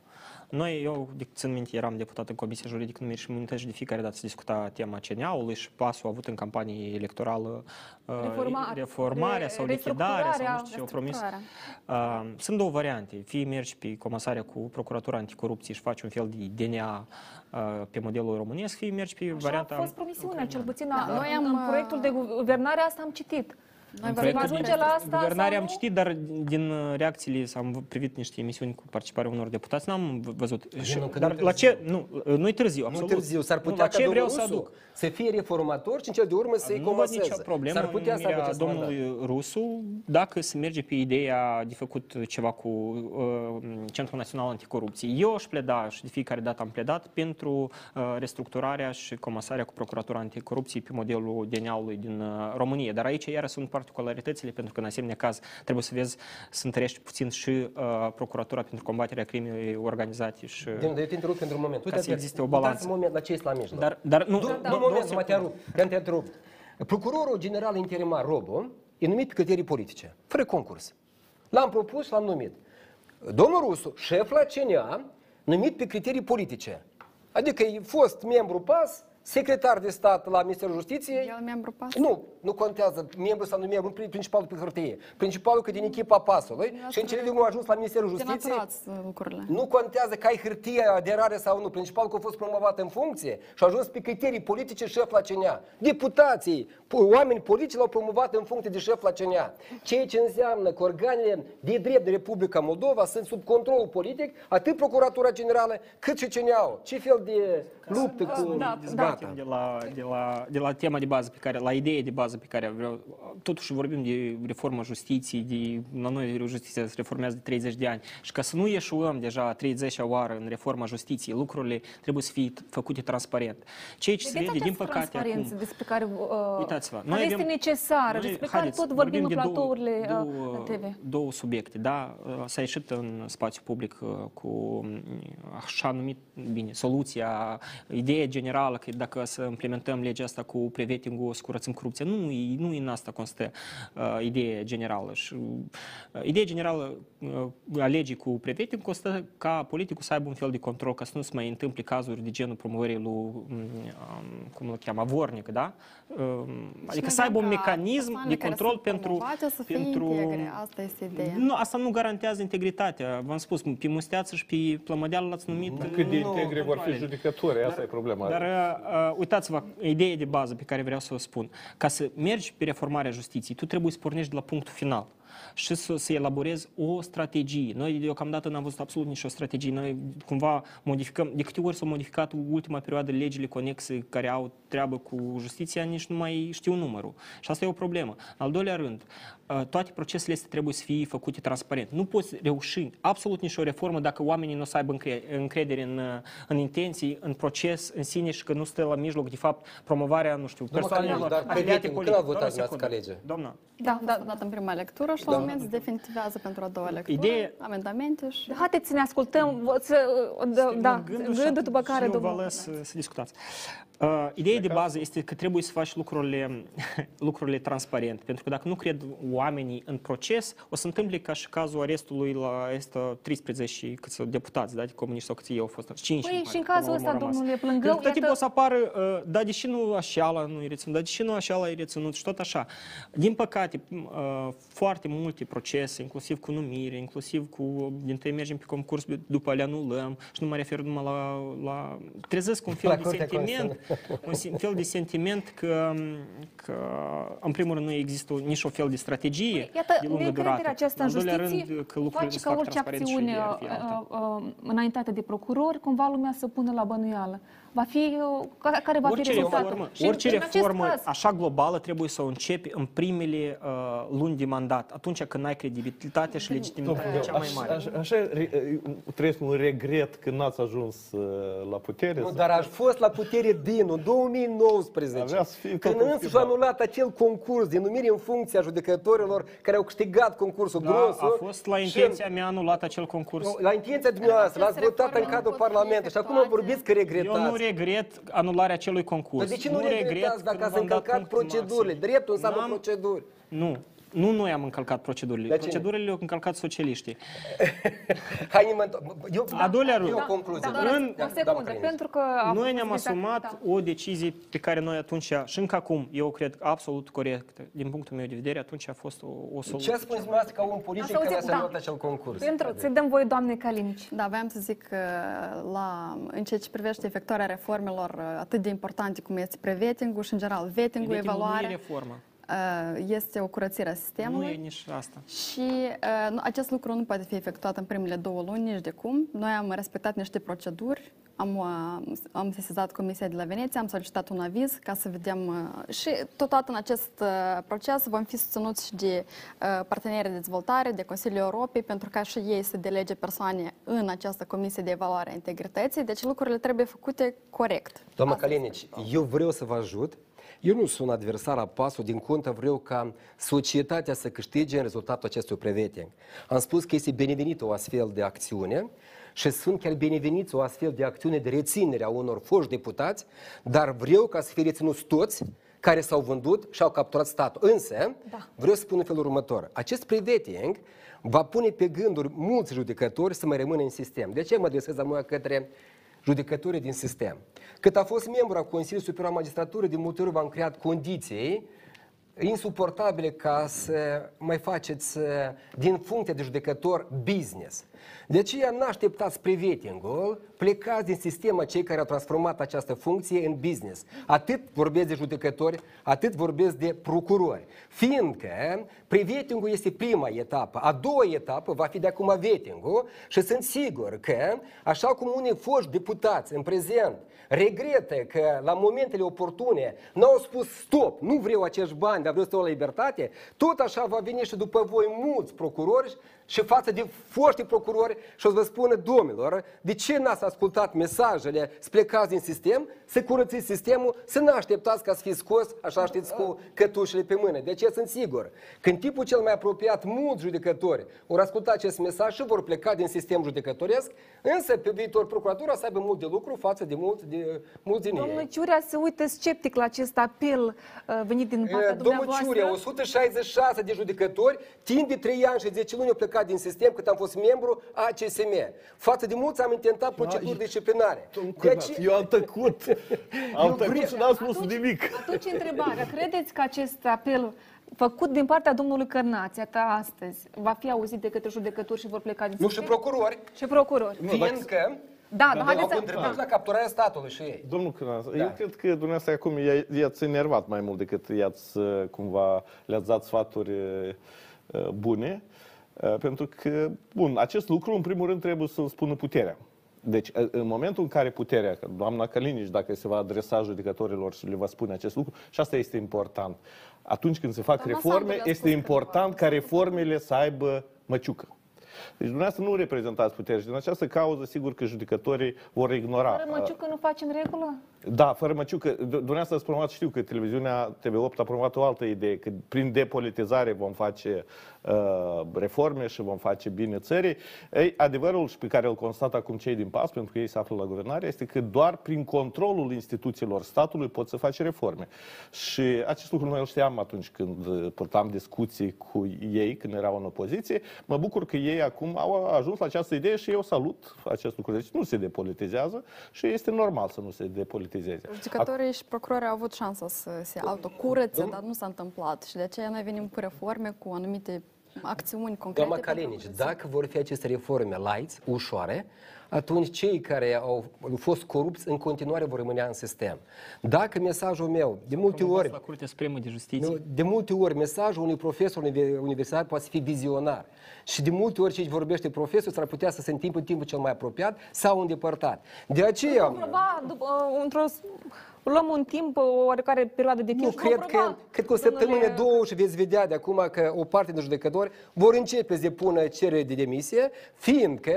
Noi, eu, de, țin minte, eram deputat în Comisia Juridică Numiri și Imunități și de fiecare dată se discuta tema CNA-ului și pasul a avut în campanie electorală uh, Reforma- reformarea sau re- lichidarea sau nu restructurarea, știu ce au promis. restructurarea. Uh, sunt două variante. Fie mergi pe comasarea cu Procuratura Anticorupție și faci un fel de DNA uh, pe modelul românesc, fie mergi pe Așa varianta... a fost promisiunea, cel puțin Da. da. Noi în, am, în proiectul de guvernare asta am citit. În Vom proiectul ajunge de la asta Guvernare sau am nu? citit, dar din uh, reacțiile am privit niște emisiuni cu participarea unor deputați, n-am v- văzut. Și- nu, că dar nu la ce? Nu, uh, nu-i târziu, Nu absolut. târziu, s-ar Nu, putea la ca ce domnul vreau să Rusu aduc? să fie reformator și în cel de urmă să-i Nu văd comaseze. nicio problemă S-ar putea în să aibă numirea acest mandat. domnului Rusu dacă se merge pe ideea de făcut ceva cu uh, Centrul Național Anticorupție. Eu aș pleda și de fiecare dată am pledat pentru uh, restructurarea și comasarea cu Procuratura Anticorupție pe modelul DNA-ului din uh, România. Dar aici iară sunt particularitățile pentru că în asemenea caz trebuie să vezi să întărești puțin și uh, Procuratura pentru combaterea crimei organizate și... Din, eu te întrerup pentru un moment. Ca să Uite, existe o uitați balanță. un moment la ce este la mijloc. Dar, dar nu, Du- nu, du- nu, un moment, nu mă te întrerup, că te întrerup. Procurorul general interimar Robo e numit pe criterii politice, fără concurs. L-am propus și l-am numit. Domnul Rusu, șef la CNA, numit pe criterii politice. Adică e fost membru PAS, secretar de stat la Ministerul Justiției. El membru PAS? Nu, nu contează membru sau nu membru, pri- principalul pe hârtie. Principalul că din echipa PAS-ului și în cele din urmă a ajuns la Ministerul Justiției. Denaturați uh, lucrurile. Nu contează că ai hârtie aderare sau nu. Principalul că a fost promovat în funcție și a ajuns pe criterii politice șef la CNA. Deputații, po- oameni politici l-au promovat în funcție de șef la CNA. Ceea ce înseamnă că organele de drept de Republica Moldova sunt sub control politic, atât Procuratura Generală cât și CNA-ul. Ce fel de luptă cu... da, Gata. de la, de, la, de la tema de bază pe care, la ideea de bază pe care vreau, totuși vorbim de reforma justiției, de, la noi justiția se reformează de 30 de ani și ca să nu ieșuăm deja a 30-a oară în reforma justiției, lucrurile trebuie să fie făcute transparent. Ceea ce se Vedeți vede, din această păcate, transparență acum, despre care uh, Uitați-vă, care noi este avem- necesară, noi- despre care haideți, tot vorbim în de două- platourile uh, două, TV. două subiecte, da? S-a ieșit în spațiu public uh, cu mm, așa numit, bine, soluția, ideea generală că dacă să implementăm legea asta cu prevetingul, o să curățăm corupția. Nu, e- nu în asta constă uh, ideea generală. Și, uh, ideea generală uh, a legii cu preveting constă ca politicul să aibă un fel de control, ca să nu se mai întâmple cazuri de genul promovării lui, um, cum îl cheamă, avornic, da? Um, adică să aibă un mecanism de control pentru... Poate să fie pentru integre, asta este ideea. nu, asta nu garantează integritatea. V-am spus, pe Musteață și pe Plămădeală l-ați numit... Cât de nu, integre vor fi controle. judecători, asta e problema. Dar uh, uh, uitați-vă, ideea de bază pe care vreau să o spun. Ca să mergi pe reformarea justiției, tu trebuie să pornești de la punctul final și să, să elaborezi o strategie. Noi deocamdată n-am văzut absolut nicio strategie. Noi cumva modificăm, de câte ori s-au modificat ultima perioadă legile conexe care au treabă cu justiția, nici nu mai știu numărul. Și asta e o problemă. În al doilea rând, uh, toate procesele astea trebuie să fie făcute transparent. Nu poți reuși absolut nicio reformă dacă oamenii nu o să aibă încre- încredere în, uh, în intenții, în proces în sine și că nu stă la mijloc, de fapt, promovarea, nu știu, Domnul persoanelor Calin, dar afiliate prieten, politic. când a votat Doamna, dumneavoastră secundă. ca lege? Doamna, Da, da, dat în prima lectură și la Da. un moment se definitivează pentru a doua lectură. Ideea- Amendamente și... Haideți să ne ascultăm, vă- să, da, da, gândul și gândul după care și eu vă domnul... lăs să, să discutați. Uh, ideea de bază este că trebuie să faci lucrurile, lucrurile transparent, pentru că dacă nu cred oamenii în proces, o să întâmple ca și cazul arestului la este 13 câți deputați, da, de comuniști sau câți ei au fost, 5. Păi și în cazul ăsta, domnule Plângău, Pentru că tot timpul iată- o să apară, uh, da, deși nu așa nu e reținut, da, deși nu așa e reținut și tot așa. Din păcate, uh, foarte multe procese, inclusiv cu numire, inclusiv cu, din tăi mergem pe concurs, după le anulăm și nu mă refer numai la, la trezesc un fel La de Curtea sentiment, un si- fel de sentiment că, că, în primul rând, nu există nici o fel de strategie Păi, Iată, de lungă neîncrederea durată. aceasta în al doilea justiție rând, că lucrurile face nu se ca fac orice transparent și acțiune iar fi alta. uh, uh, înaintată de procurori, cumva lumea să pună la bănuială. Va fi, uh, ca- care va fi orice rezultatul? reformă, Și în- orice în acest reformă caz, așa globală trebuie să o începi în primele uh, luni de mandat, atunci când ai credibilitatea și legitimitatea cea mai mare. Așa, așa re- trăiesc un regret că n-ați ajuns uh, la putere. Nu, sau- dar aș fost la putere din în 2019, Avea să fie când totul însăși a schimbat. anulat acel concurs de numire în funcția judecătorilor care au câștigat concursul Da, Grosu. a fost la și- intenția mea anulat acel concurs. Nu, La intenția dumneavoastră, l-ați Aceste votat în reforme cadrul nu pot fi Parlamentului și acum efectuate. vorbiți că regretați. Eu nu regret anularea acelui concurs. Dar de ce nu, regretați dacă că ați v-am dat încălcat punctul procedurile? maxim. Dreptul înseamnă N-am- proceduri. Nu. Nu noi am încălcat procedurile. Dar cine? Procedurile le-au încălcat socialiștii. [laughs] Hai, mă întorc. eu, A doilea rând. eu o concluzie. da, doar În- o doamna secundă, Călinici. pentru că... a Noi fost ne-am exact- asumat da. o decizie pe care noi atunci, și încă acum, eu cred absolut corectă, din punctul meu de vedere, atunci a fost o, o soluție. Ce spuneți dumneavoastră ca un politic Ați care auzit? a Da. semnat acel concurs? Pentru, să dăm voie doamnei Calinici. Da, voiam să zic că la, în ceea ce privește efectuarea reformelor uh, atât de importante cum este prevetingul și, în general, vetting-ul, Vetimul nu e evaluarea, reformă. Uh, este o curățire a Nu sistemului. e nici asta. Și uh, nu, acest lucru nu poate fi efectuat în primele două luni, nici de cum. Noi am respectat niște proceduri, am, uh, am sesizat Comisia de la Veneția, am solicitat un aviz ca să vedem uh, și totodată în acest uh, proces vom fi susținuți și de uh, parteneri de dezvoltare, de Consiliul Europei, pentru ca și ei să delege persoane în această Comisie de Evaluare a Integrității, deci lucrurile trebuie făcute corect. Doamna Asta este Calenici, eu vreau să vă ajut. Eu nu sunt adversar a pasul, din contă vreau ca societatea să câștige în rezultatul acestui preveting. Am spus că este binevenită o astfel de acțiune și sunt chiar bineveniți o astfel de acțiune de reținere a unor foști deputați, dar vreau ca să fie reținuți toți care s-au vândut și au capturat statul. Însă, Da. vreau să spun în felul următor. Acest preveting va pune pe gânduri mulți judecători să mai rămână în sistem. De ce mă adresez acum către judecătorii din sistem? Cât a fost membru al Consiliului Superior al Magistraturii, de multe ori v-am creat condiții insuportabile ca să mai faceți uh, din funcția de judecător business. De aceea nu așteptați prevetingul, plecați din sistemul cei care au transformat această funcție în business. Atât vorbesc de judecători, atât vorbesc de procurori. Fiindcă prevetingul este prima etapă, a doua etapă va fi de acum vetingul și sunt sigur că, așa cum unii foști deputați în prezent regretă că la momentele oportune n-au spus stop, nu vreau acești bani, dar vreau să stau la libertate, tot așa va veni și după voi mulți procurori și față de foștii procurori și o să vă spună, domnilor, de ce n-ați ascultat mesajele să plecați din sistem, să curățiți sistemul, să nu așteptați ca să fiți scos, așa știți, cu cătușele pe mână. De ce sunt sigur că în tipul cel mai apropiat, mulți judecători vor asculta acest mesaj și vor pleca din sistem judecătoresc, însă pe viitor procuratura să aibă mult de lucru față de mulți, de, mulți din Domnul ei. Ciurea se uită sceptic la acest apel uh, venit din partea E, Domnul dumneavoastră. Ciurea, 166 de judecători, timp de 3 ani și 10 luni au plecat din sistem cât am fost membru ACSM. Față de mulți am intentat proceduri disciplinare. De aceea- Eu am tăcut. Am Eu tăcut vreau- și n-am spus nimic. Atunci întrebarea, credeți că acest apel făcut din partea domnului Cărnația ta astăzi va fi auzit de către judecători și vor pleca din Nu și sistem? procurori, Și procurori. fiindcă Da, dar au haideți să... contribuit la capturarea statului și ei. Domnul Cănas, Da. eu cred că dumneavoastră acum i- i-ați enervat mai mult decât i-ați uh, cumva le-ați dat sfaturi uh, bune, uh, pentru că, bun, acest lucru în primul rând trebuie să-l spună puterea. Deci, uh, în momentul în care puterea, că doamna Călinici, dacă se va adresa judecătorilor și le va spune acest lucru, și asta este important. Atunci când se fac Doamna reforme, Sandu le-a este spus că important nu ca va- reformele să aibă măciucă. Deci dumneavoastră nu reprezentați puterea și din această cauză sigur că judecătorii vor ignora. Fără măciucă nu facem regulă? Da, fără măciucă. D- Dumneavoastră ați promovat, știu că televiziunea TV8 a promovat o altă idee, că prin depolitizare vom face uh, reforme și vom face bine țării. Ei, adevărul și pe care îl constată acum cei din PAS, pentru că ei se află la guvernare, este că doar prin controlul instituțiilor statului pot să face reforme. Și acest lucru noi îl știam atunci când uh, purtam discuții cu ei, când erau în opoziție. Mă bucur că ei acum au ajuns la această idee și eu salut acest lucru. Deci nu se depolitizează și este normal să nu se depolitizeze. Judecătorii și procurorii au avut șansa să se autocurățe, dar nu s-a întâmplat. Și de aceea noi venim cu reforme, cu anumite acțiuni concrete. Doamna Kalinici, dacă vor fi aceste reforme light, ușoare, atunci cei care au fost corupți în continuare vor rămâne în sistem. Dacă mesajul meu, de multe ori, la Curtea Supremă de Justiție. nu, de multe ori mesajul unui profesor univer- universitar poate fi vizionar. Și de multe ori ce vorbește profesor s-ar putea să se întâmple în timpul cel mai apropiat sau îndepărtat. De aceea, Prova, după, într-o, luăm un timp, o oarecare perioadă de timp Nu, și vom cred că, prova, cred că o săptămână, domnule- două și veți vedea de acum că o parte din judecători vor începe să depună cerere de demisie, fiindcă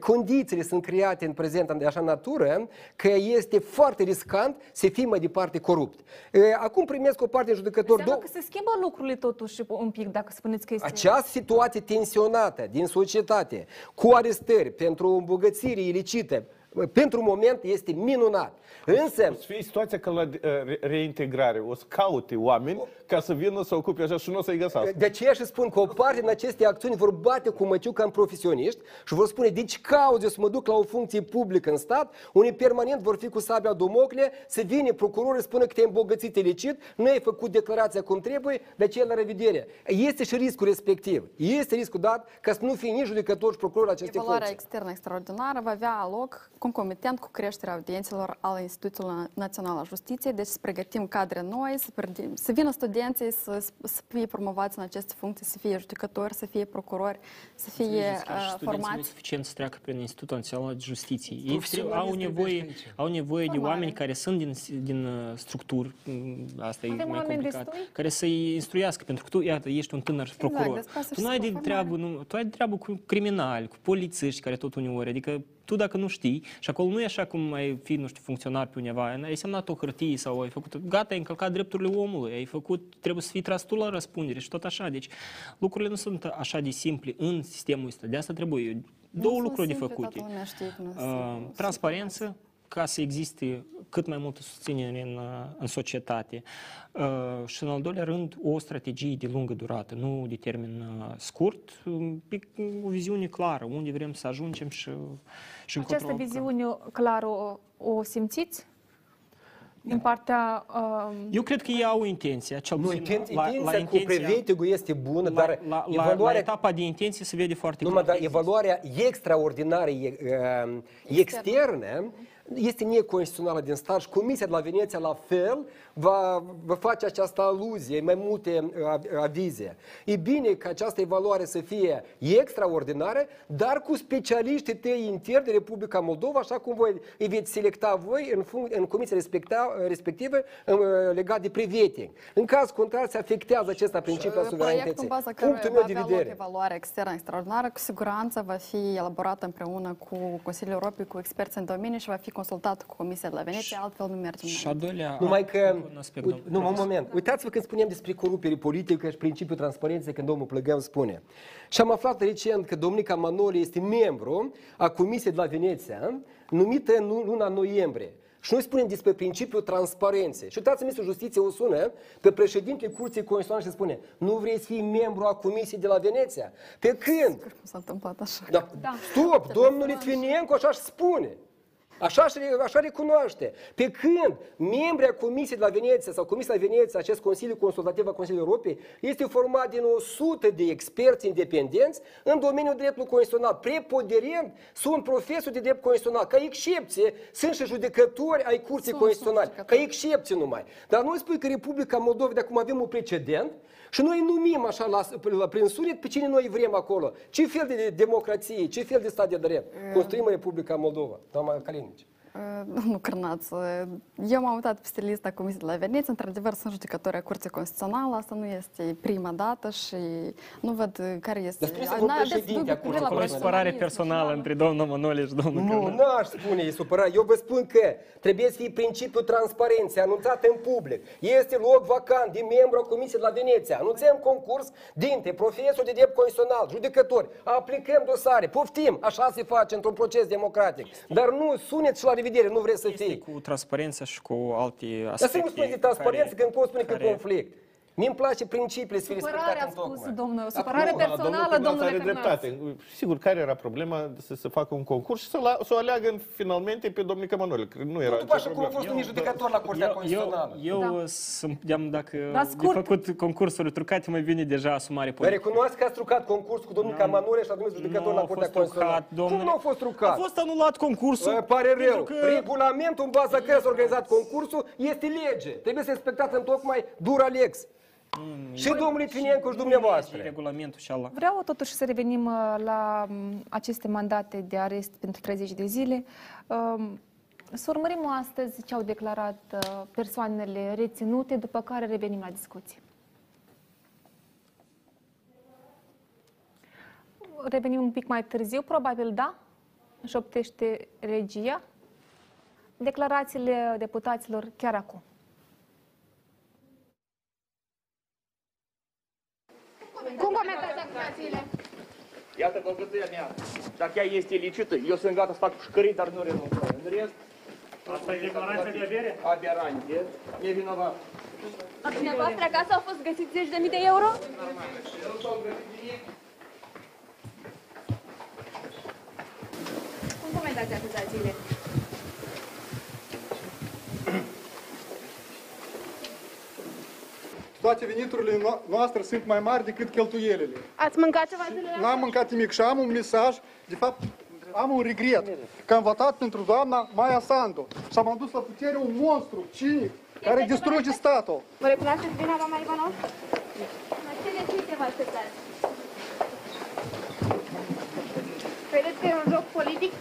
condițiile sunt create în prezent de așa natură că este foarte riscant să fii mai departe corupt. E, Acum primesc o parte din judecători Înseamnă două... că se schimbă lucrurile totuși un pic, dacă spuneți că este... Această situație tensionată din societate, cu arestări pentru îmbogățire ilicită, pentru moment este minunat. Însă, O să fie situația ca la uh, re- reintegrare. O să caute oameni ca să vină să ocupe așa și nu o să-i găsească. De aceea și spun că o parte din aceste acțiuni vor bate cu măciuca în profesioniști și vor spune, deci cauze să mă duc la o funcție publică în stat, unii permanent vor fi cu sabia domocle, să vine procurorul, spune că te-ai îmbogățit ilicit, nu ai făcut declarația cum trebuie, de aceea la revedere. Este și riscul respectiv. Este riscul dat ca să nu fie nici judecător și procuror la aceste Evaluarea funcții. externă extraordinară va avea loc concomitent cu creșterea audiențelor al Institutului Național al Justiției, deci să pregătim cadre noi, să, pregătim, să vină studenții să, să fie promovați în aceste funcții, să fie judecători, să fie procurori, să fie Înțelegeți că și uh, studenții nu e formați. suficient să treacă prin Institutul Național de Justiție. Ei Profesionalism trebuie- au trebuie nevoie, aici. au nevoie de Formare. oameni care sunt din, din uh, structuri, mm, asta e Avem mai oameni complicat, destui? care să-i instruiască, pentru că tu, iată, ești un tânăr procuror. despre asta tu și nu ai spun, de formare. treabă, nu, tu ai de treabă cu criminali, cu polițiști care tot uneori, adică tu dacă nu știi, și acolo nu e așa cum ai fi, nu știu, funcționar pe undeva, ai semnat o hârtie sau ai făcut, gata, ai încălcat drepturile omului, ai făcut, trebuie să fii tras tu la răspundere și tot așa. Deci lucrurile nu sunt așa de simple în sistemul ăsta. De asta trebuie două sunt lucruri de simple, făcute. toată lumea știe că nu sunt- Uh, sunt transparență, ca să existe cât mai multă susținere în, uh, în societate. Uh, și în al doilea rând, o strategie de lungă durată, nu de termen uh, scurt, um, pe o viziune clară, unde vrem să ajungem și, și încotro Această lucrăm. viziune clară o, o simțiți? Din partea... Uh, Eu cred că ei au intenția, cel Nu, puțin inten- la, intenția la cu preventivul este bună, la, dar la, la, la evaluarea etapa de intenție se vede foarte Numai, clar. dar evaluarea extraordinară e, uh, externă este neconstituțională din stat și Comisia de la Veneția la fel va, va face această aluzie, mai multe uh, avize. E bine ca această evaluare să fie extraordinară, dar cu specialiștii tăi interni de Republica Moldova, așa cum voi îi veți selecta voi în, func- în comisia respecta, respectivă uh, legat de preveting. În caz contrar se afectează acesta principiul Proiectul în suveranității. baza căruia Punctul va meu de avea loc vedere. evaluarea externă extraordinară, cu siguranță va fi elaborată împreună cu Consiliul Europei, cu experți în domeniu și va fi consultat cu Comisia de la Veneția, altfel nu mergem. Și a doilea, Numai că, un aspect, uite, domnul nu, un profesor. moment, uitați-vă când spuneam despre corupere politică și principiul transparenței, când domnul Plăgău spune. Și am aflat recent că domnica Manoli este membru a Comisiei de la Veneția, numită în luna noiembrie. Și noi spunem despre principiul transparenței. Și uitați-vă, Ministrul Justiției o sună pe președintele Curții Constituționale și spune nu vreți să fii membru a Comisiei de la Veneția? Pe când? Cum s-a întâmplat așa? Da. Stop, domnul Litvinenko așa și spune. Așa, și- așa recunoaște. Pe când membrii Comisiei de la Veneția sau Comisia de la Veneția, acest Consiliu Consultativ al Consiliului Europei, este format din 100 de experți independenți în domeniul dreptului constituțional. Preponderent sunt profesori de drept constituțional. Ca excepție, sunt și judecători ai Curții Sunt, Constituționale. sunt Ca judecători. excepție numai. Dar noi spui că Republica Moldova de acum avem un precedent și noi numim așa la, la, prin sunet pe cine noi vrem acolo. Ce fel de democrație, ce fel de stat de drept construim în Republica Moldova, doamna Kalinici? Nu Cârnaț. Eu m-am uitat peste lista Comisiei de la Veneția. Într-adevăr, sunt judecători a Curții Constituțională. Asta nu este prima dată și nu văd care este... Dar spune-să vă președinte a Curții O supărare personală între domnul Manole și domnul Nu, n-aș spune e supărare. Eu vă spun că trebuie să fie principiul transparenței anunțat în public. Este loc vacant de membru a Comisiei de la Veneția. Anunțăm concurs dintre profesori de drept constituțional, judecători, aplicăm dosare, poftim. Așa se face într-un proces democratic. Dar nu suneți și la revedere, nu vreți să fie. Cu transparența și cu alte aspecte. Dar să nu spuneți de transparență care- când pot spune că care- conflict. Mie îmi place principiile să fie respectate Supărare a în spus tocmai. domnul, supărare Acum, personală, Cârnaț domnule are Cârnaț. dreptate. Sigur, care era problema să se facă un concurs și să, la, să o aleagă în- finalmente pe domnul Cămănole? Că Nu era Nu, după nicio așa cum a problemă. fost unii judecători la Curtea Eu, Constituțională. eu, eu sunt, am, dacă Dar de scurt. făcut concursuri trucate, mai bine deja asumare Dar politică. recunoați că ați trucat concurs cu domnul Camanure și a domnul judecător Nu la a Curtea fost trucat, Constituțională. Cum domnule. nu a fost trucat? A fost anulat concursul. Îmi pare pentru rău. că- Regulamentul în baza căruia s-a organizat concursul este lege. Trebuie să respectați în tocmai dura lex. Și domnul Litvinencu și dumneavoastră. Regulamentul și ala. Vreau totuși să revenim uh, la m, aceste mandate de arest pentru 30 de zile. Um, Să urmărim astăzi ce au declarat uh, persoanele reținute, după care revenim la discuție. Revenim un pic mai târziu, probabil da, șoptește regia. Declarațiile deputaților chiar acum. Cum comentați acuzațiile? Iată băgătuia mea. Dacă ea este licită, eu sunt gata să fac pușcării, dar nu renunț. În rest... Asta e declarația de avere? Aberante. Nevinovat. La dumneavoastră acasă au fost găsiți zeci de mii de euro? Cum comentați acuzațiile? Toate veniturile no- noastre sunt mai mari decât cheltuielile. Ați mâncat ceva zilele N-am mâncat nimic și am un mesaj, de fapt am un regret, că am votat pentru doamna Maia Sandu și am adus la putere un monstru cinic care distruge statul. Vă recunoașteți vina, doamna Ivanov? La ce decizie vă așteptați? Credeți că e un joc politic?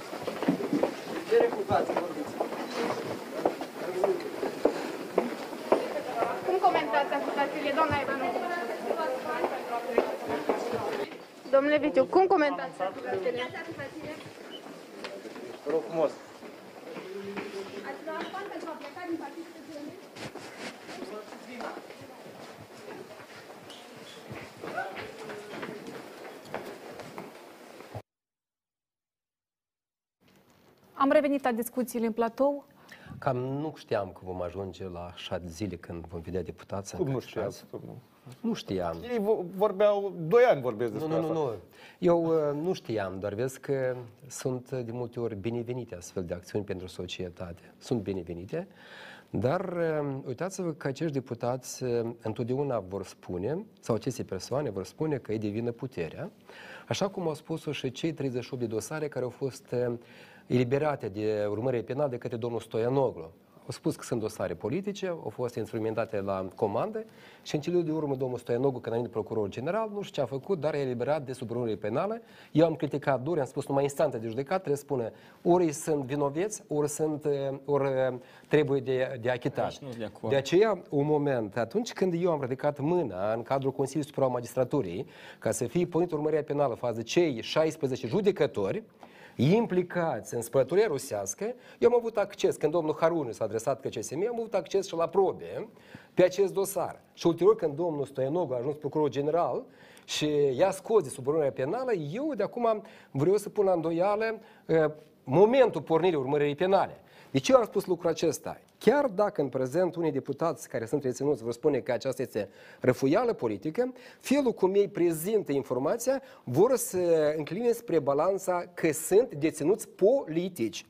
Cum comentați acuzațiile, doamna Ivanov? Domnule Viciu, cum comentați acuzațiile? Vă rog frumos. Ați luat bani pentru a pleca din partidul de Zionist? Am revenit la discuțiile în platou. Cam nu știam că vom ajunge la așa zile când vom vedea deputații. Cum nu încadrați. știați? domnul? Nu știam. Ei vo- vorbeau, doi ani vorbesc Nu, despre nu, nu, asta. nu. Eu uh, nu știam, doar vezi că sunt uh, de multe ori binevenite astfel de acțiuni pentru societate. Sunt binevenite, dar uh, uitați-vă că acești deputați uh, întotdeauna vor spune, sau aceste persoane vor spune că îi devină puterea, așa cum au spus-o și cei 38 de dosare care au fost uh, eliberate de urmărire penală de către domnul Stoianoglu. Au spus că sunt dosare politice, au fost instrumentate la comandă și în cele de urmă domnul Stoianogu, când a venit procuror general, nu știu ce a făcut, dar a eliberat de sub urmărire penală. Eu am criticat dur, am spus numai instanța de judecat trebuie să spună ori sunt vinoveți, ori, sunt, eh, ori eh, trebuie de, de achitat. Aici nu sunt de acord. De aceea, un moment, atunci când eu am ridicat mâna în cadrul Consiliului Superior al Magistraturii, ca să fie pornit urmărirea penală față de cei 16 judecători, implicați în spălătoria rusească, eu am avut acces, când domnul Harunu s-a adresat către CSM, am avut acces și la probe pe acest dosar. Și ulterior, când domnul Stoianogu a ajuns procuror general și i-a scos de sub urmărirea penală, eu de acum vreau să pun la îndoială uh, momentul pornirii urmăririi penale. De ce eu am spus lucrul acesta? Chiar dacă în prezent unii deputați care sunt reținuți vor spune că aceasta este răfuială politică, felul cum ei prezintă informația vor să încline spre balanța că sunt deținuți politici.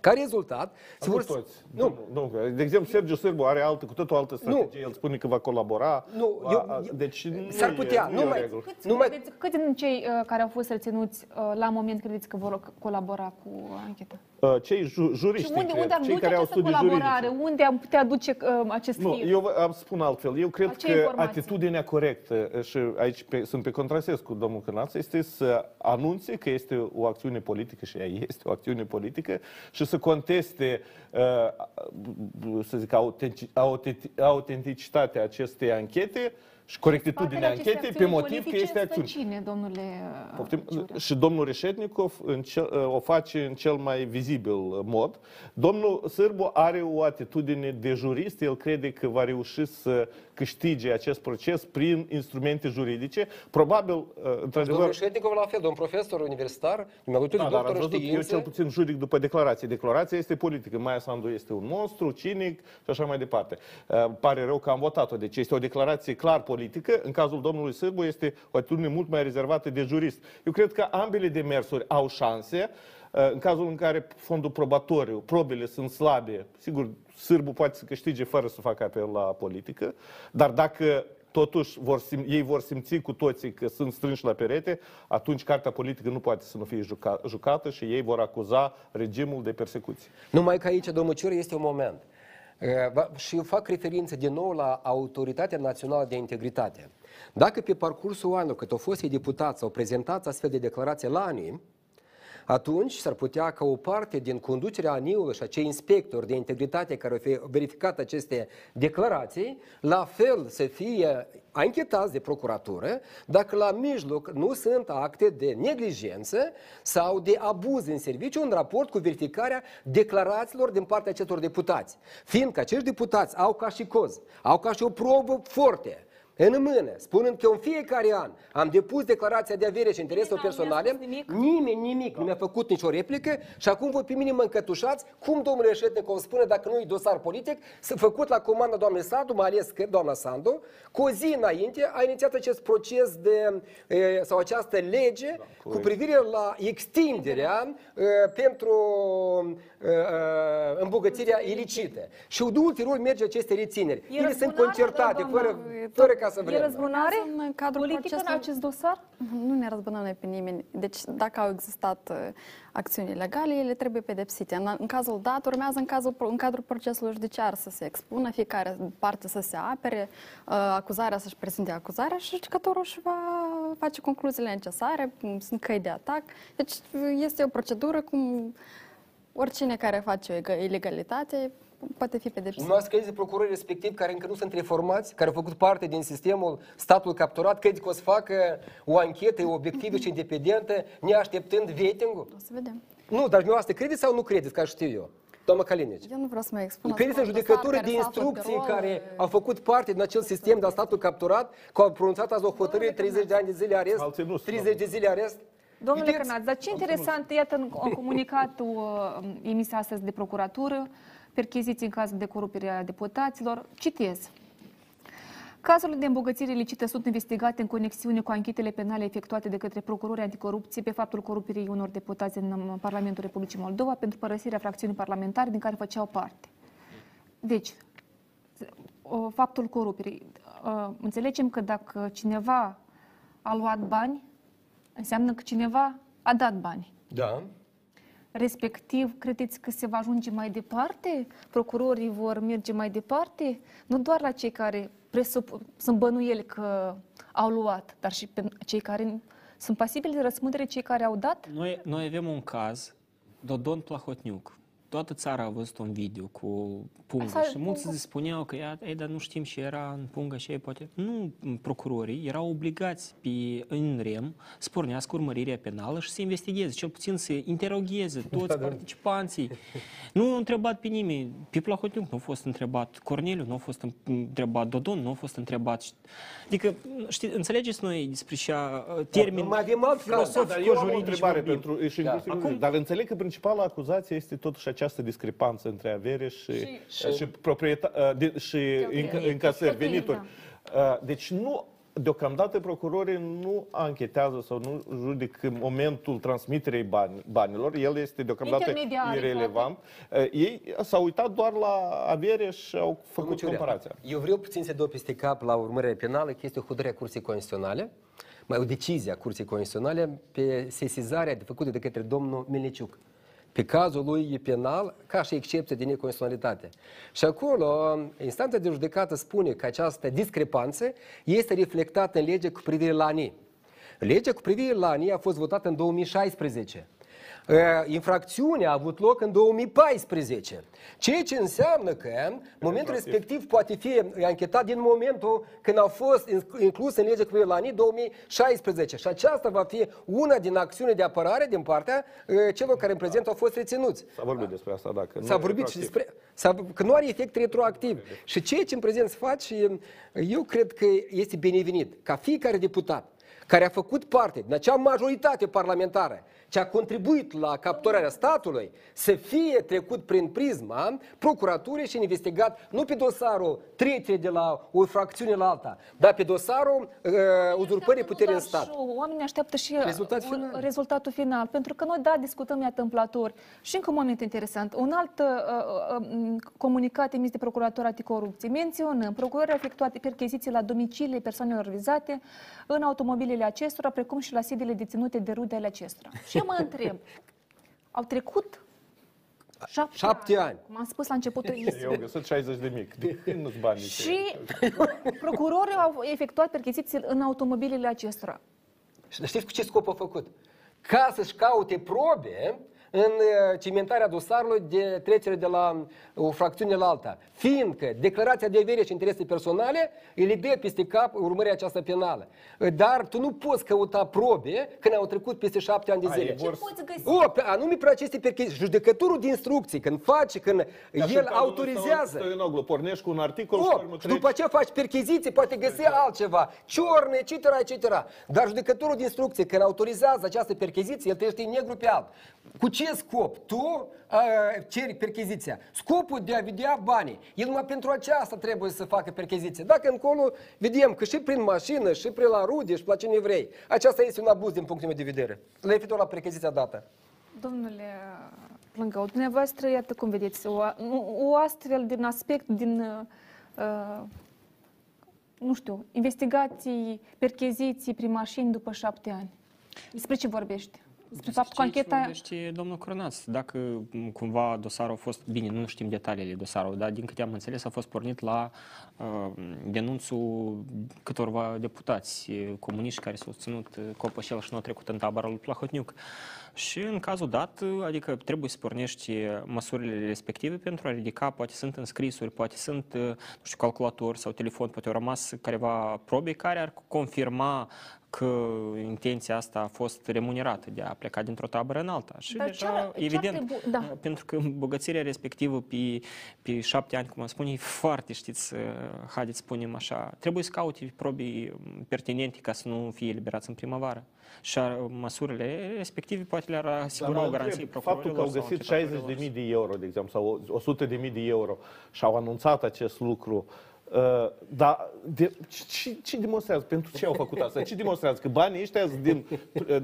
Ca rezultat, se Nu vor... toți. Nu. nu. De exemplu, Sergiu Sârbu are altă, cu totul altă strategie. El spune că va colabora. Nu, A- eu- a- deci nu s-ar e- putea, nu, nu e mai- o regulă. Câți, credeți, câți din cei uh, care au fost reținuți uh, la moment credeți că vor colabora cu ancheta? Uh, Cei ju- Și juriști, unde, cred, unde ar cei duce care au această studii colaborare? juridice. Unde am putea duce uh, acest Nu, fir? eu vă am spun altfel. Eu cred Ce că informații? atitudinea corectă, și aici pe, sunt pe contrasens cu domnul Cârnaț, este să anunțe că este o acțiune politică și ea este o acțiune politică și să conteste, uh, să zic, autentic- autentic- autenticitatea acestei anchete și corectitudinea anchetei pe motiv că este acțiune. Cine, domnule Poftim? Și domnul Reșetnikov în cel, o face în cel mai vizibil mod. Domnul Sârbu are o atitudine de jurist, el crede că va reuși să câștige acest proces prin instrumente juridice. Probabil, uh, Domnul într-adevăr, Șetnikov la fel, domn profesor universitar, numai da, dar am doctor în văzut, eu științe. cel puțin juridic după declarație. Declarația este politică. Maia Sandu este un monstru, cinic și așa mai departe. Uh, pare rău că am votat-o. Deci este o declarație clar politică. În cazul domnului Sârbu este o atitudine mult mai rezervată de jurist. Eu cred că ambele demersuri au șanse. Uh, În cazul în care fondul probatoriu, probele sunt slabe, sigur, Sârbu poate să câștige fără să facă apel la politică, dar dacă totuși vor sim- ei vor simți cu toții că sunt strânși la perete, atunci cartea politică nu poate să nu fie juca- jucată și ei vor acuza regimul de persecuție. Numai că aici, domnul Ciură, este un moment. Uh, va- Și eu fac referință din nou la Autoritatea Națională de Integritate. Dacă pe parcursul anului, cât au fost ei deputați, au prezentat astfel de declarație la ANI, atunci s-ar putea ca o parte din conducerea ANI-ului și acei inspectori de integritate care au fi- verificat aceste declarații, la fel să fie anchetați de procuratură dacă la mijloc nu sunt acte de neglijență sau de abuz în serviciu în raport cu verificarea declarațiilor din partea acestor deputați. Fiindcă acești deputați au ca și coz, au ca și o probă forte, în mână, spunând că în fiecare an am depus declarația de avere și interesul personale, nimeni nimic nu mi-a făcut nicio replică și acum voi pe mine mă încătușați cum domnul Reșetnicov spune dacă nu e dosar politic, să făcut la comanda doamnei Sandu, mai ales că doamna Sandu, cu o zi înainte a inițiat acest proces de, e, sau această lege cu privire la extinderea e, pentru e, e, îmbogățirea ilicită. Și de ulterior merge aceste rețineri. E Ele sunt răzbunare, concertate, doamnă, fără, fără ca să E vrem. răzbunare În cadrul politică în procesului- acest dosar? Nu ne răzbunăm noi pe nimeni. Deci dacă au existat uh, acțiuni ilegale, ele trebuie pedepsite. În, în cazul dat, urmează în, cazul, în cadrul procesului judiciar să se expună, fiecare parte să se apere, uh, acuzarea să-și prezinte acuzarea și judecătorul își va face concluziile necesare, cum sunt căi de atac. Deci este o procedură cum oricine care face o ega- ilegalitate poate fi pedepsit. Nu ați credeți procurorii respectiv care încă nu sunt reformați, care au făcut parte din sistemul statul capturat, credeți că o să facă o anchetă obiectivă și independentă, neașteptând vetingul? O să vedem. Nu, dar dumneavoastră credeți sau nu credeți, ca știu eu? Doamna Calinici. Eu nu vreau să mă expun. Credeți în asupra judecători dosar de care s-a aflat pe instrucții rol, care au făcut parte din acel sistem de statul capturat, că au pronunțat azi o hotărâre 30 de ani de zile arest, 30 de zile arest? Domnule Vedeți? Cărnaț, dar ce interesant, iată, în în comunicatul uh, emis astăzi de procuratură, percheziții în cazul de corupere a deputaților, citez. Cazurile de îmbogățire ilicită sunt investigate în conexiune cu anchetele penale efectuate de către procurorii anticorupție pe faptul corupirii unor deputați în um, Parlamentul Republicii Moldova pentru părăsirea fracțiunii parlamentare din care făceau parte. Deci, o- faptul corupirii. Uh, Înțelegem că dacă cineva a luat bani, înseamnă că cineva a dat bani. Da. Respectiv, credeți că se va ajunge mai departe? Procurorii vor merge mai departe? Nu doar la cei care presup- sunt bănuieli că au luat, dar și pe cei care sunt pasibili de răspundere, cei care au dat? Noi, noi avem un caz, Dodon Plahotniuc. Toată țara a văzut un video cu pungă Asta- și mulți se spuneau că ea, ei, dar nu știm ce era în pungă și ei poate... Nu, procurorii erau obligați pe, în rem să pornească urmărirea penală și să investigheze, cel puțin să interogheze toți Da, da. participanții. Nu a întrebat pe nimeni. Pe Plahotniuc nu a fost întrebat Corneliu, nu a fost întrebat Dodon, nu a fost întrebat... Adică, știi, înțelegeți noi despre ce termen mai avem alt caz. Da, dar eu am o filosofico-juridic întrebare vorbim. pentru, și Da. inclusiv, Acum, dar înțeleg că principala acuzație este totuși această discrepanță între avere și, și, Și- și, proprieta, de, și înc- încasări, venituri. Uh, Deci nu, deocamdată procurorii nu anchetează sau nu judic în momentul transmiterei bani, banilor. El este deocamdată Intermediari, irelevant. Uh, Ei s-au uitat doar la avere și au făcut Domnul Ciurea, comparația. Eu vreau puțin să dau peste cap la urmărirea penală, că este o hotărâre a Curții Constituționale, mai o decizie a Curții Constituționale pe sesizarea de făcută de către domnul Melniciuc pe cazul lui penal ca și excepție de neconstituționalitate. Și acolo instanța de judecată spune că această discrepanță este reflectată în lege cu privire la ANI. Legea cu privire la ANI a fost votată în 2016. Uh, Infracțiunea a avut loc în 2014, ceea ce înseamnă că momentul respectiv poate fi anchetat din momentul când a fost inclus în legea cu privire la anii 2016 și aceasta va fi una din acțiune de apărare din partea uh, celor care în prezent au fost reținuți. S-a vorbit despre asta, dacă S-a vorbit și despre s-a, că nu are efect retroactiv. Și ceea ce în prezent se face, eu cred că este binevenit ca fiecare deputat care a făcut parte din acea majoritate parlamentară ce a contribuit la capturarea statului să fie trecut prin prisma procuraturii și investigat nu pe dosarul trecere de la o fracțiune la alta, dar pe dosarul uh, uzurpării puterii în stat. Și oamenii așteaptă și Rezultat un- final. rezultatul final. Pentru că noi, da, discutăm iată întâmplator. Și încă un moment interesant. Un alt uh, uh, uh, comunicat emis de Procuratura Anticorupție. Menționăm, procurării au efectuat percheziții la domicilii persoanelor vizate în automobilele acestora, precum și la sediile deținute de rudele acestora. Și eu mă întreb, au trecut șapte, Șapte ani. cum am spus la începutul Eu emisiunii. am găsit 60 de mic. De [laughs] când nu-ți bani nici Și procurorii au efectuat percheziții în automobilele acestora. Și știți cu ce scop a făcut? Ca să-și caute probe în uh, cimentarea dosarului de trecere de la o fracțiune la alta. Fiindcă declarația de avere și interese personale îi dă peste cap urmărirea aceasta penală. Dar tu nu poți căuta probe când au trecut peste șapte ani de A, zile. ei vor să- Poți găsi. O, pe- anume pe aceste percheziții. Judecătorul de instrucții, când face, când Ca și în el cazul autorizează. Stoianoglu, pornești cu un articol și O, pe urmă și treci- după aceea faci percheziții, poate găsi altceva, ciorne, etc., etc. Dar judecătorul de instrucție, când autorizează această percheziție, el trăiește negru pe alb. Cu ce scop? Tu a, ceri percheziția. Scopul de a vedea banii. El numai pentru aceasta trebuie să facă percheziție. Dacă încolo vedem că și prin mașină, și prin la rude, și la cine vrei. Aceasta este un abuz din punctul meu de vedere. Referitor la percheziția dată. Domnule Plângău, dumneavoastră, iată cum vedeți, o, o astfel din aspect, din, uh, nu știu, investigații, percheziții prin mașini după șapte ani. Despre ce vorbește? Despre faptul că Știți, ancheta... vorbește domnul Cronaț. Dacă m, cumva dosarul a fost, bine, nu știm detaliile dosarului, dar din câte am înțeles a fost pornit la uh, denunțul câtorva deputați eh, comuniști care s-au ținut eh, copășel și nu au trecut în tabăra lui Plahotniuc. Și în cazul dat, eh, adică trebuie să pornești eh, măsurile respective pentru a ridica, poate sunt înscrisuri, poate sunt, eh, nu știu, calculator sau telefon, poate au rămas careva probe care ar confirma că intenția asta a fost remunerată de a pleca dintr-o tabără în alta. Și Dar deja, ce ar- ce ar evident, trebui- da. pentru că îmbogățirea respectivă pe, pe șapte ani, cum am spune, e foarte, știți, uh, haideți să spunem așa, trebuie să caute probe pertinente ca să nu fie eliberați în primăvară. Și uh, măsurile respective poate le-ar asigura Dar o mă garanție întreb, Faptul că au procurorilor sau găsit anchetatorilor. 60.000 de euro, de exemplu, sau 100.000 de euro și au anunțat acest lucru, uh, dar de, ce, ce demonstrează? Pentru ce au făcut asta? Ce demonstrează? Că banii ăștia sunt din,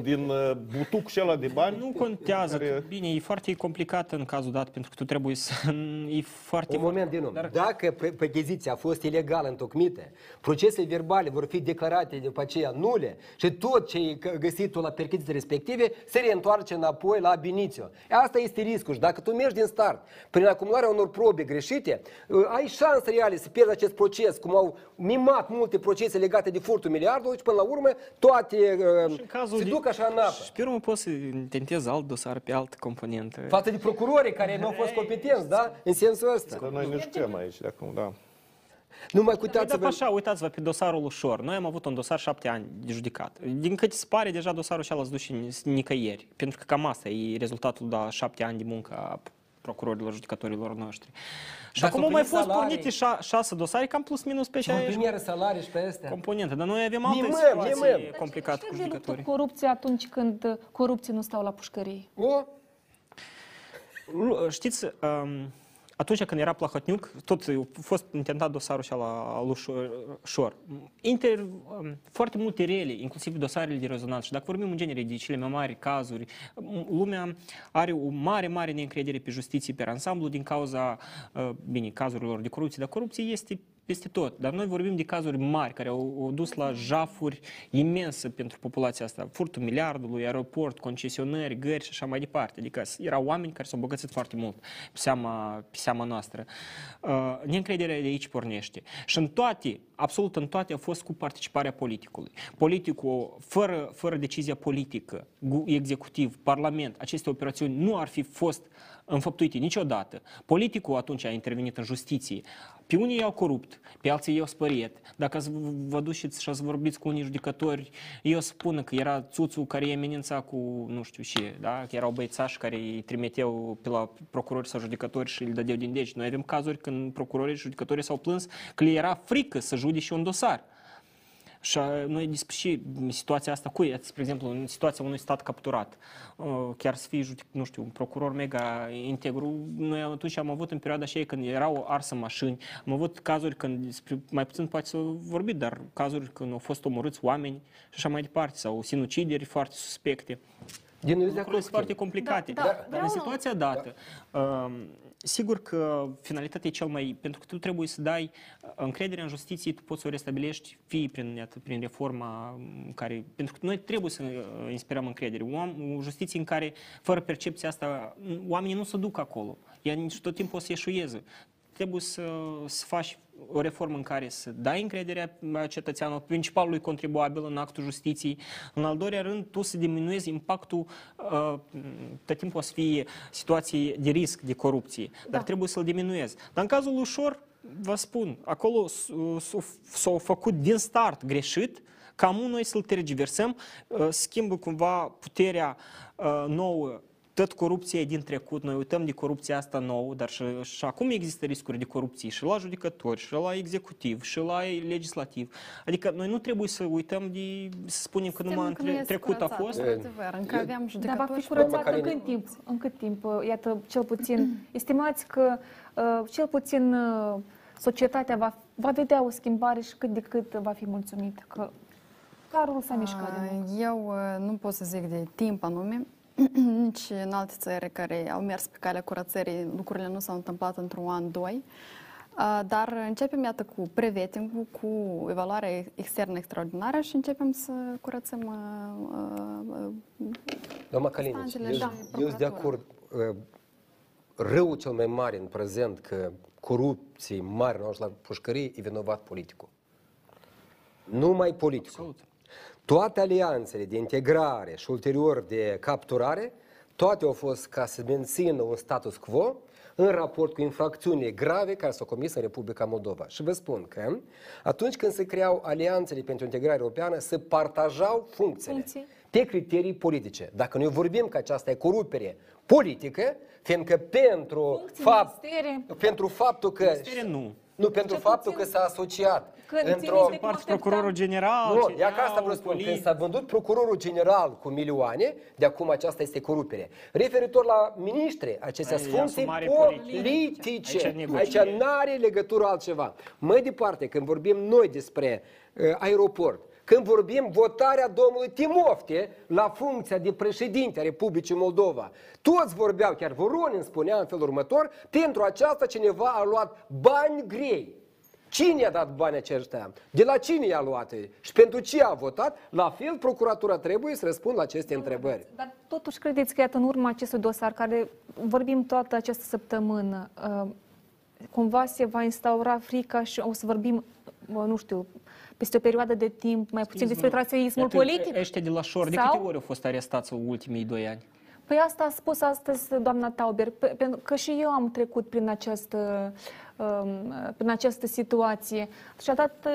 din uh, butuc și ăla de bani? Nu contează. Care- Bine, e foarte complicat în cazul dat, pentru că tu trebuie să... [laughs] E foarte... Un moment din urmă. Dacă pe- percheziția a fost ilegal întocmită, procesele verbale vor fi declarate după aceea nule și tot ce e că- găsit tu la percheziții respective se reîntoarce înapoi la binițiu. Asta este riscul și dacă tu mergi din start prin acumularea unor probe greșite, uh, ai șanse reale să pierzi acest proces, cum au mimat multe procese legate de furtul miliardului și până la urmă toate uh, cazul se de- duc așa în apă. Și pe urmă poți să intentezi alt dosar pe altă componentă. Față de procurorii care nu au fost competenți, da? În sensul ăsta. Că noi nu știm aici de acum, da. Numai Uitați-vă uitați-vă... așa, uitați-vă pe dosarul ușor. Noi am avut un dosar șapte ani de judicat. Din câte se pare, deja dosarul ăsta l-ați dus și nicăieri. Pentru că cam asta e rezultatul de șapte ani de muncă a procurorilor, judecătorilor noștri. Și Dar acum s-au au mai primit fost salarii. pornite șa- șase dosare, cam plus minus pe Și în 60 primieră salarii și pe astea. componente. Dar noi avem alte Mimăm, situații mimăm. complicate cu Ce de luptă judecătorii. corupție atunci când uh, corupții nu stau la pușcărie? O, Lu- Știți, um, atunci când era Plahotniuc, tot a fost intentat dosarul ăsta la lui Șor- Șor. Inter, um, foarte multe rele, inclusiv dosarele de rezonanță. Și dacă vorbim în genere de cele mai mari cazuri, m- lumea are o mare, mare neîncredere pe justiție, pe ansamblu, din cauza, uh, bine, cazurilor de corupție. Dar corupție este peste tot. Dar noi vorbim de cazuri mari care au, au dus la jafuri imense pentru populația asta. Furtul miliardului, aeroport, concesionări, gări și așa mai departe. Adică erau oameni care s-au bogățit foarte mult pe seama, pe seama noastră. Uh, neîncrederea de aici pornește. Și în toate, absolut în toate, a fost cu participarea politicului. Politicul, fără, fără decizia politică, executiv, parlament, aceste operațiuni nu ar fi fost înfăptuite niciodată. Politicul atunci a intervenit în justiție. Pe unii i-au corupt, pe alții i-au spăriet. Dacă vă duceți și ați vorbiți cu unii judecători, ei o spună că era țuțul care îi amenința cu nu știu ce, da? că erau băiețași care îi trimiteau pe la procurori sau judecători și îl dădeau din deci. Noi avem cazuri când procurorii și judecătorii s-au plâns că le era frică să judece un dosar. Și noi despre și situația asta, cu spre exemplu, în situația unui stat capturat, chiar să fie, nu știu, un procuror mega integru, noi atunci am avut în perioada aceea când erau arsă mașini, am avut cazuri când, mai puțin poate să vorbi, dar cazuri când au fost omorâți oameni și așa mai departe, sau sinucideri foarte suspecte. Din lucruri foarte complicate. Da, da, dar în situația dată, da. Sigur că finalitatea e cel mai... Pentru că tu trebuie să dai uh, încredere în justiție, tu poți să o restabilești fie prin, prin reforma care... Pentru că noi trebuie să uh, inspirăm încredere. O justiție în care, fără percepția asta, oamenii nu se duc acolo. Ea nici tot timpul o să ieșuieze. Trebuie să, să faci o reformă în care să dai încrederea cetățeanului, principalului contribuabil în actul justiției. În al doilea rând, tu să diminuezi impactul, uh, tot timpul o să fie situații de risc, de corupție, dar da. trebuie să-l diminuezi. Dar în cazul ușor, vă spun, acolo s-au făcut din start greșit, cam noi să-l tergiversăm, uh, schimbă cumva puterea uh, nouă tot corupția e din trecut, noi uităm de corupția asta nouă, dar și, și acum există riscuri de corupție și la judecători, și la executiv, și la legislativ. Adică noi nu trebuie să uităm de, să spunem că numai în trecut a fost. Încă aveam Dar va fi curățat în cât timp? În cât timp? Iată, cel puțin, [clears throat] estimați că uh, cel puțin uh, societatea va, va vedea o schimbare și cât de cât va fi mulțumită că carul s-a mișcat. Eu uh, nu pot să zic de timp anume, [clears throat] nici în alte țări care au mers pe calea curățării, lucrurile nu s-au întâmplat într-un an, doi. Dar începem, iată, cu preveting cu evaluarea externă extraordinară și începem să curățăm Doamna Calinici, eu, da, eu sunt de acord. Răul cel mai mare în prezent că corupții mari la pușcărie e vinovat politicul. Numai politicul. Absolut. Toate alianțele de integrare și ulterior de capturare, toate au fost ca să mențină un status quo în raport cu infracțiunile grave care s-au comis în Republica Moldova. Și vă spun că atunci când se creau alianțele pentru integrare europeană, se partajau funcțiile Funcții. pe criterii politice. Dacă noi vorbim că aceasta e corupere politică, fiindcă pentru, fapt, pentru faptul că... Ministere nu. Nu, pentru faptul că s-a asociat într-o... Împarți procurorul general, Nu, ia ca asta vă spun, când s-a vândut procurorul general cu milioane, de acum aceasta este corupere. Referitor la ministri, acestea sunt funcții politice. Aici n-are legătură altceva. Mai departe, când vorbim noi despre uh, aeroport, când vorbim votarea domnului Timofte la funcția de președinte a Republicii Moldova. Toți vorbeau, chiar Voronin spunea în felul următor, pentru aceasta cineva a luat bani grei. Cine a dat banii aceștia? De la cine i-a luat? Și pentru ce a votat? La fel, procuratura trebuie să răspundă la aceste întrebări. Dar totuși credeți că, iată, în urma acestui dosar, care vorbim toată această săptămână, uh, cumva se va instaura frica și o să vorbim, nu știu, peste o perioadă de timp, mai puțin despre traseismul politic? Ăștia de la șor, de câte ori au fost arestați în ultimii doi ani? Păi asta a spus astăzi doamna Tauber, pentru că și eu am trecut prin această, um, prin această situație. Și a dat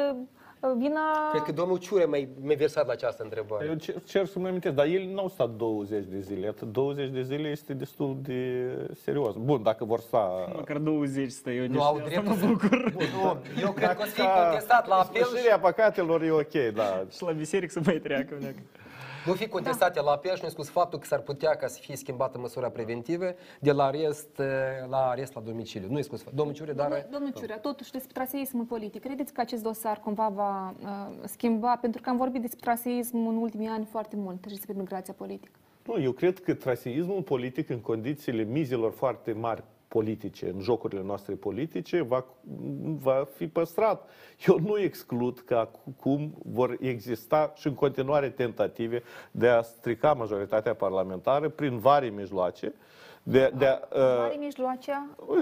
vina... Cred că domnul Ciure mai, mai versat la această întrebare. Eu cer, cer să-mi amintesc, dar el nu au stat 20 de zile. Atât 20 de zile este destul de serios. Bun, dacă vor sta... Măcar 20 stă eu Nu au dreptul să... Bun, eu cred că o să fie contestat la apel. Sfârșirea păcatelor e ok, da. Și la biserică să mai treacă. Nu fi contestate da. la apel și nu spus faptul că s-ar putea ca să fie schimbată măsura preventivă de la arest la arest la domiciliu. Nu e spus domnul Ciure, dar... Domnul Ciure, totuși despre traseismul politic, credeți că acest dosar cumva va uh, schimba, pentru că am vorbit despre traseism în ultimii ani foarte mult și despre migrația politică. Nu, eu cred că traseismul politic în condițiile mizilor foarte mari politice, în jocurile noastre politice, va, va fi păstrat. Eu nu exclud că acum vor exista și în continuare tentative de a strica majoritatea parlamentară prin vari mijloace, de, de a, Mari mijloace?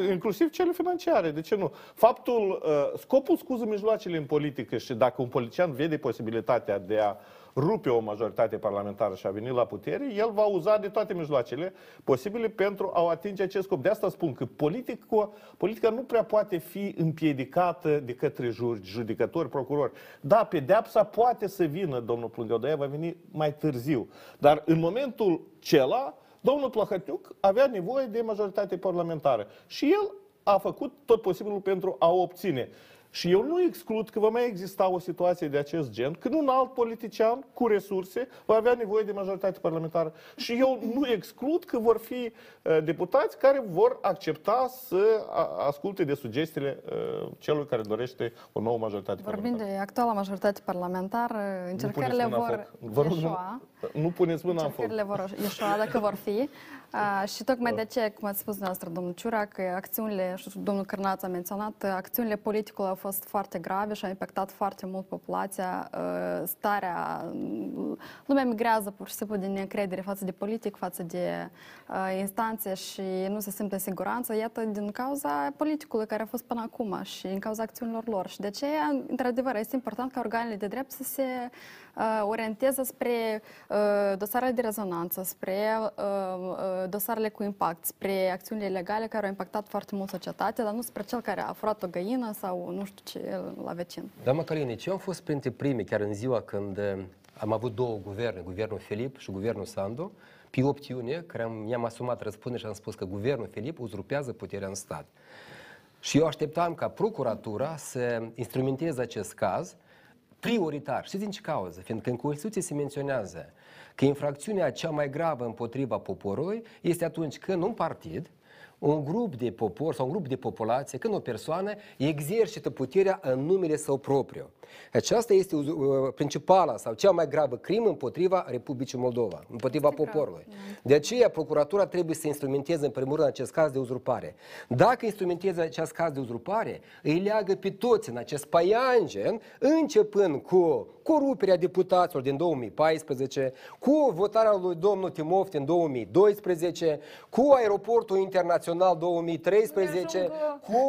inclusiv cele financiare, de ce nu? Faptul, uh, scopul scuză mijloacele în politică și dacă un politician vede posibilitatea de a rupe o majoritate parlamentară și a venit la putere, el va uza de toate mijloacele posibile pentru a atinge acest scop. De asta spun că politica, politica nu prea poate fi împiedicată de către judecători, procurori. Da, pedeapsa poate să vină, domnul Plângău, va veni mai târziu. Dar în momentul cela, domnul Plahătiuc avea nevoie de majoritate parlamentară. Și el a făcut tot posibilul pentru a o obține. Și eu nu exclud că va mai exista o situație de acest gen, când un alt politician cu resurse va avea nevoie de majoritate parlamentară. Și eu nu exclud că vor fi uh, deputați care vor accepta să asculte de sugestiile uh, celui care dorește o nouă majoritate Vorbind parlamentară. de actuala majoritate parlamentară, încercările vor Vă rog, ieșua. Nu, nu puneți mâna în foc. Încercările vor ieșua dacă vor fi. Uh, și tocmai de ce, cum ați spus dumneavoastră, domnul Ciura, că acțiunile, și domnul Cârnaț a menționat, acțiunile politicului au fost foarte grave și au impactat foarte mult populația. Uh, starea, lumea migrează pur și simplu din neîncredere față de politic, față de uh, instanțe și nu se simte în siguranță, iată, din cauza politicului care a fost până acum și din cauza acțiunilor lor. Și de aceea, într-adevăr, este important ca organele de drept să se uh, orienteze spre uh, dosarele de rezonanță, spre uh, uh, dosarele cu impact, spre acțiunile legale care au impactat foarte mult societatea, dar nu spre cel care a furat o găină sau nu știu ce la vecin. Doamna Calinici, eu am fost printre primii, chiar în ziua când uh, am avut două guverne, guvernul Filip și guvernul Sandu, pe 8 iunie, care am, mi-am asumat răspundere și am spus că guvernul Filip uzurpează puterea în stat. Și eu așteptam ca procuratura să instrumenteze acest caz prioritar. Știți din ce cauză? Fiindcă în Constituție se menționează că infracțiunea cea mai gravă împotriva poporului este atunci când un partid, un grup de popor sau un grup de populație, când o persoană exercită puterea în numele său propriu. Aceasta este uh, principala sau cea mai gravă crimă împotriva Republicii Moldova, împotriva este poporului. Grav. De aceea, procuratura trebuie să instrumenteze în primul rând acest caz de uzurpare. Dacă instrumenteze acest caz de uzurpare, îi leagă pe toți în acest paianjen, începând cu coruperea deputaților din 2014, cu votarea lui domnul Timofti în 2012, cu aeroportul internațional 2013, cu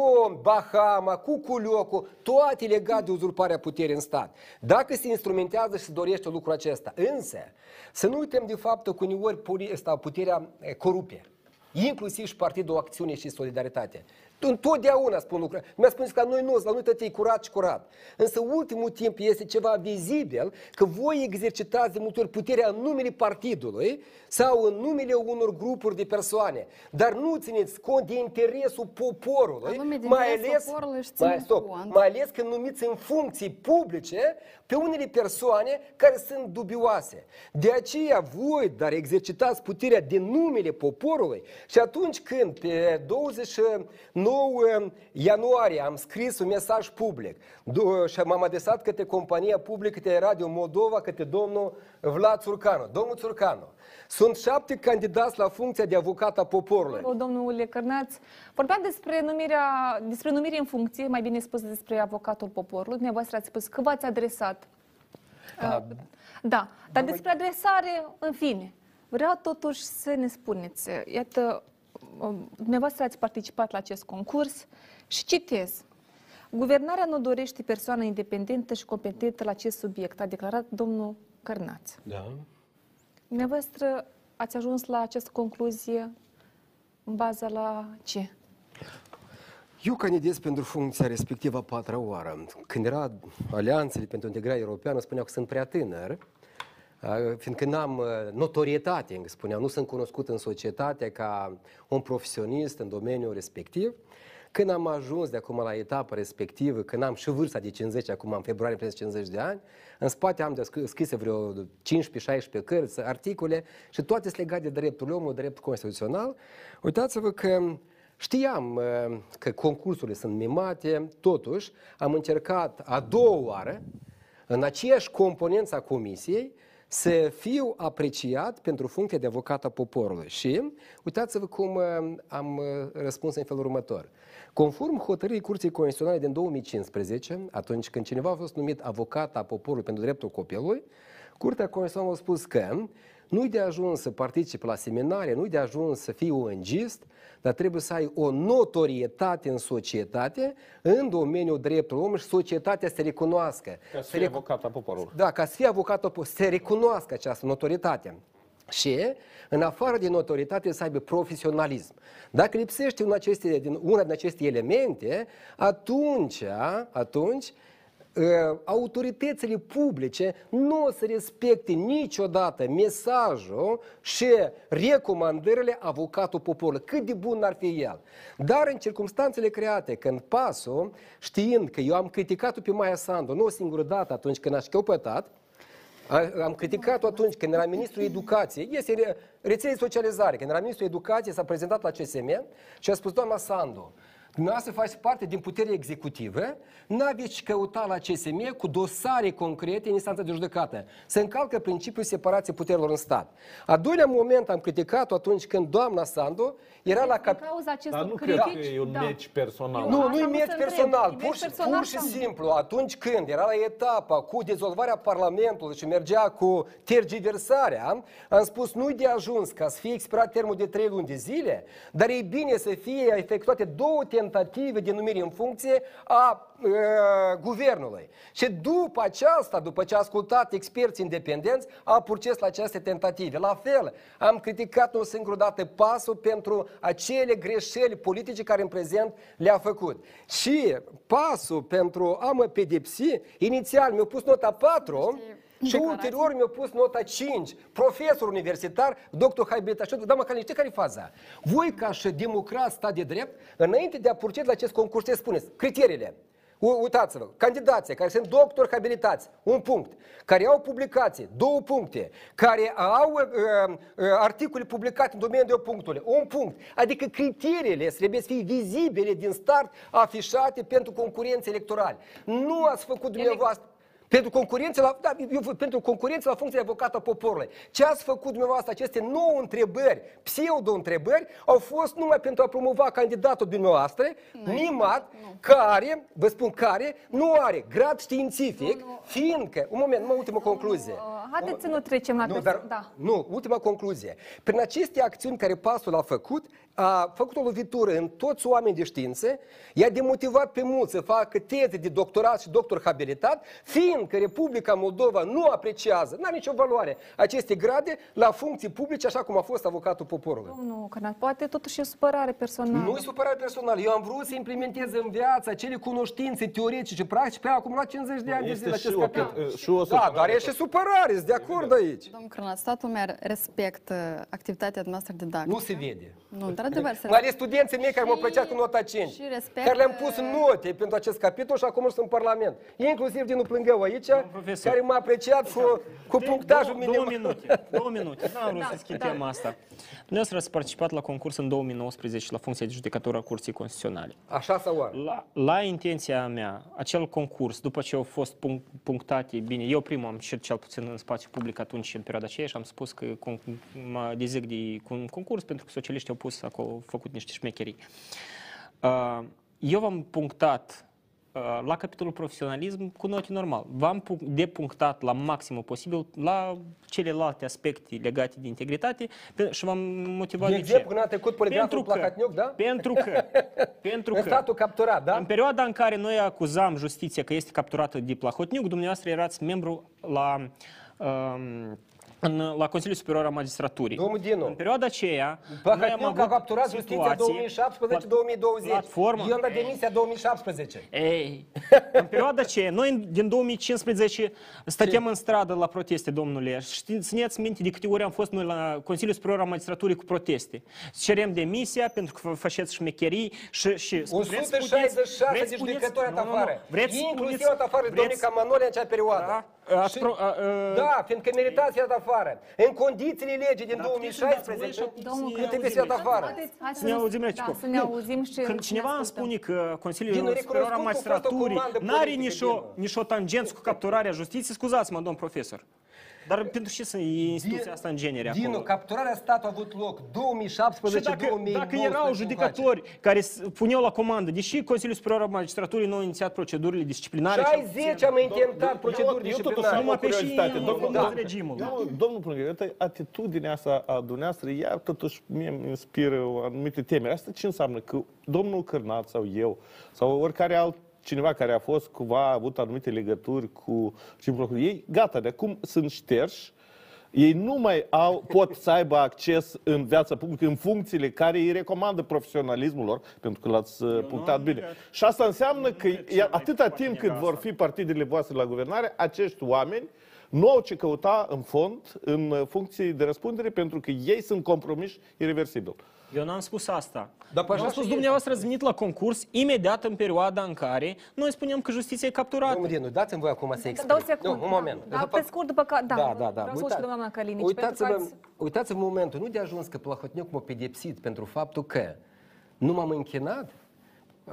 Bahama, cu Culiocu, toate legate de uzurparea puterii în stat. Dacă se instrumentează și se dorește lucrul acesta, însă să nu uităm de faptul că uneori puterea corupe inclusiv și Partidul Acțiune și Solidaritate. Întotdeauna spun lucruri. Mi-a spus că noi nu, la noi tot e curat și curat. Însă ultimul timp este ceva vizibil că voi exercitați de multe ori puterea în numele partidului sau în numele unor grupuri de persoane, dar nu țineți cont de interesul poporului, mai ales, mai, stop, mai ales când numiți în funcții publice pe unele persoane care sunt dubioase. De aceea voi, dar exercitați puterea de numele poporului și atunci când pe 29 ianuarie am scris un mesaj public și m-am adresat către compania publică, către Radio Moldova, către domnul Vlad Țurcanu. Domnul Țurcanu, sunt șapte candidați la funcția de avocat a poporului. Domnule Cărnaț, vorbeam despre numirea, despre numire în funcție, mai bine spus despre avocatul poporului. Dumneavoastră ați spus că v-ați adresat. Da, da dar despre adresare, în fine, vreau totuși să ne spuneți, iată, um, dumneavoastră ați participat la acest concurs și citez. Guvernarea nu dorește persoană independentă și competentă la acest subiect, a declarat domnul Cărnaț. Da. Dumneavoastră ați ajuns la această concluzie în baza la ce? Eu candidez pentru funcția respectivă a patra oară. Când era alianțele pentru integrare europeană, spuneau că sunt prea tânăr, fiindcă n-am notorietate, spuneau, nu sunt cunoscut în societate ca un profesionist în domeniul respectiv. Când am ajuns de acum la etapa respectivă, când am și vârsta de 50, acum în februarie 50 de ani, în spate am scrise vreo 15-16 cărți, articole și toate sunt legate de dreptul omului, drept constituțional. Uitați-vă că Știam că concursurile sunt mimate, totuși am încercat a doua oară, în aceeași componență a comisiei, să fiu apreciat pentru funcția de avocat a poporului. Și uitați-vă cum uh, am uh, răspuns în felul următor. Conform hotărârii Curții Constituționale din 2015, atunci când cineva a fost numit avocat a poporului pentru dreptul copilului, Curtea Constituțională a spus că nu-i de ajuns să participi la seminarie, nu-i de ajuns să fii ONG-ist, dar trebuie să ai o notorietate în societate, în domeniul dreptului omului și societatea să te recunoască. Ca să Să fie recu- avocat a poporului. da, ca să fie avocat, op- să recunoască această notorietate. Și, în afară de notoritate, să aibă profesionalism. Dacă lipsește una, aceste, din, una din aceste elemente, atunci, atunci ă, autoritățile publice nu o să respecte niciodată mesajul și recomandările avocatul poporului, cât de bun ar fi el. Dar în circunstanțele create, când pasul, știind că eu am criticat-o pe Maia Sandu, nu o singură dată atunci când a șchiopătat, a- Am criticat-o atunci când era ministrul educației, este re- rețele de socializare, când era ministrul educației, s-a prezentat la CSM și a spus, doamna Sandu, dumneavoastră faceți parte din puterea executivă, n-aveți ce căuta la CSM cu dosare concrete în instanța de judecată. Se încalcă principiul separației puterilor în stat. A doilea moment am criticat-o atunci când doamna Sandu era la cap... Din cauza acestor Dar nu cred critici, că e un da. meci personal. Nu, Asta nu e vreau meci să întreb. personal. E Pur meci și, personal pur și sau nu? simplu, atunci când era la etapa cu dezolvarea Parlamentului și mergea cu tergiversarea, am spus nu-i de ajuns ca să fie expirat termenul de trei luni de zile, dar e bine să fie efectuate două tentative de numire în funcție a uh, guvernului. Și după aceasta, după ce a ascultat experți independenți, a proces la aceste tentative. La fel, am criticat o singură dată pasul pentru acele greșeli politice care în prezent le-a făcut. Și pasul pentru a mă pedepsi, inițial mi-a pus nota 4, și declarații. ulterior mi-a pus nota 5, profesor universitar, doctor Haibeta. Și doamna Calin, știi care e faza? Voi, ca și democrat, stat de drept, înainte de a procede la acest concurs, ce spuneți? Criteriile. U- Uitați-vă, candidații care sunt doctori habilitați, un punct, care au publicații, două puncte, care au uh, uh, articole publicate în domeniul punctului, un punct. Adică criteriile trebuie să fie vizibile din start, afișate pentru concurenți electorali. Nu ați făcut dumneavoastră. Pentru concurență la, da, eu, pentru concurență la funcția de avocat a poporului. Ce ați făcut dumneavoastră? Aceste nouă întrebări, pseudo-întrebări, au fost numai pentru a promova candidatul dumneavoastră, mimat, care, vă spun care, nu are grad științific, fiindcă, un moment, numai ultimă concluzie. Uh, Haideți să nu trecem la Nu, pers- dar, da. nu, ultima concluzie. Prin aceste acțiuni care pasul a făcut, a făcut o lovitură în toți oamenii de știință, i-a demotivat pe mulți să facă teze de doctorat și doctor habilitat, fiindcă Republica Moldova nu apreciază, nu are nicio valoare, aceste grade la funcții publice, așa cum a fost avocatul poporului. Nu, Cănat, poate totuși e supărare personală. Nu e supărare personală. Eu am vrut să implementez în viață acele cunoștințe teoretice și practice pe care am acumulat 50 de ani de Este zile și acest o capitol. pe- și o Da, supărare dar e și supărare, sunt de acord aici. Domnul Crănat, statul meu respectă activitatea noastră didactică. Nu se vede. Nu, într-adevăr, se Mai ales studenții mei care m-au plăcea cu nota 5, și respectă- care le-am pus note pentru acest capitol și acum sunt în Parlament. Inclusiv din Plângău aici, profesor. care m-a apreciat cu, cu punctajul două, două minim. minute, două minute. N-am vrut Da, să schimb da. tema asta. Dumneavoastră ați participat la concurs în 2019 la funcția de judecător a Curții Constituționale. Așa sau oare? La, la intenția mea, acel concurs, după ce au fost punct, punctate, bine, eu primul am ieșit cel puțin în spațiu public atunci, în perioada aceea, și am spus că con- mă dezic de un concurs pentru că socialiștii au pus acolo, au făcut niște șmecherii. Uh, Eu v-am punctat uh, la capitolul profesionalism cu note normal. V-am pu- depunctat la maximul posibil la celelalte aspecte legate de integritate pe- și v-am motivat De de ce. exemplu, când a trecut poligraful Pentru că- Placatniuc, da? Pentru că, [laughs] pentru În că statul capturat, da? în perioada în care noi acuzam justiția că este capturată de Plahotniuc, dumneavoastră erați membru la, um, în, la Consiliul Superior al Magistraturii. Domnul Dinu. În perioada aceea, noi am Placatniuc a avut capturat justiția situații- 2017-2020. Platformă. Eu am dat demisia 2017. Ei, în perioada aceea, noi din 2015 stăteam în stradă la proteste, domnule. Știți, țineți minte de câte ori am fost noi la Consiliul Superior al Magistraturii cu proteste. Cerem demisia pentru că faceți șmecherii și... și vreți să spuneți- 166 vreți de spuneți- judecători Nu, nu, nu. afară. Vreți să Inclusiv spuneți- dat afară de vreți- Dominica Manole în acea perioadă. Da, ați Și- pro- a- a- Da, fiindcă meritați să dat afară. În condițiile legii din 2016, Domnul nu trebuie să dat afară. Haideți, hai Să ne auzim da, reciproc. să ne Nu. auzim și Când să cineva ne îmi ascultăm. spune că Consiliul Dinu, Superior al recunoscut că a fost o Magistraturii comandă n-are politică, nicio, Dinu. nicio tangență cu capturarea justiției, scuzați-mă, domn profesor. Dar pentru ce să e instituția Din- asta în genere Dinu, acolo? capturarea statului a avut loc 2017 Și dacă, 2019 dacă erau judecători care s- puneau la comandă, deși Consiliul Superior al Magistraturii nu a inițiat procedurile disciplinare... 60 am intentat proceduri eu, eu totuși disciplinare. am o Numai pe și curiozitate. în Domnul, fundați da. regimul. Eu, domnul Plângă, uite, atitudinea asta a dumneavoastră, iar totuși mie îmi inspiră o anumite temeri. Asta ce înseamnă? Că domnul Cârnat sau eu, sau oricare alt cineva care a fost cumva a avut anumite legături cu și ei, gata, de acum sunt șterși, ei nu mai au, pot să aibă acces în viața publică, în funcțiile care îi recomandă profesionalismul lor, pentru că l-ați uh, punctat bine. Și asta înseamnă că e- atâta timp cât vor fi partidele voastre la guvernare, acești oameni nu au ce căuta în fond, în uh, funcții de răspundere, pentru că ei sunt compromiși irreversibil. Eu n-am spus asta. Dar pe Eu am așa spus și dumneavoastră ați venit la concurs imediat în perioada în care noi spuneam că justiția e capturată. Domnul Dinu, dați-mi voi acum să explic. Da, o secundă. Nu, un moment. Da, pe scurt, după că... Da, da, da. da. Vreau să o știu, doamna Calinici, uitați-vă, pentru că ați... uitați-vă momentul. Nu de ajuns că Plahotniuc m-a pedepsit pentru faptul că nu m-am închinat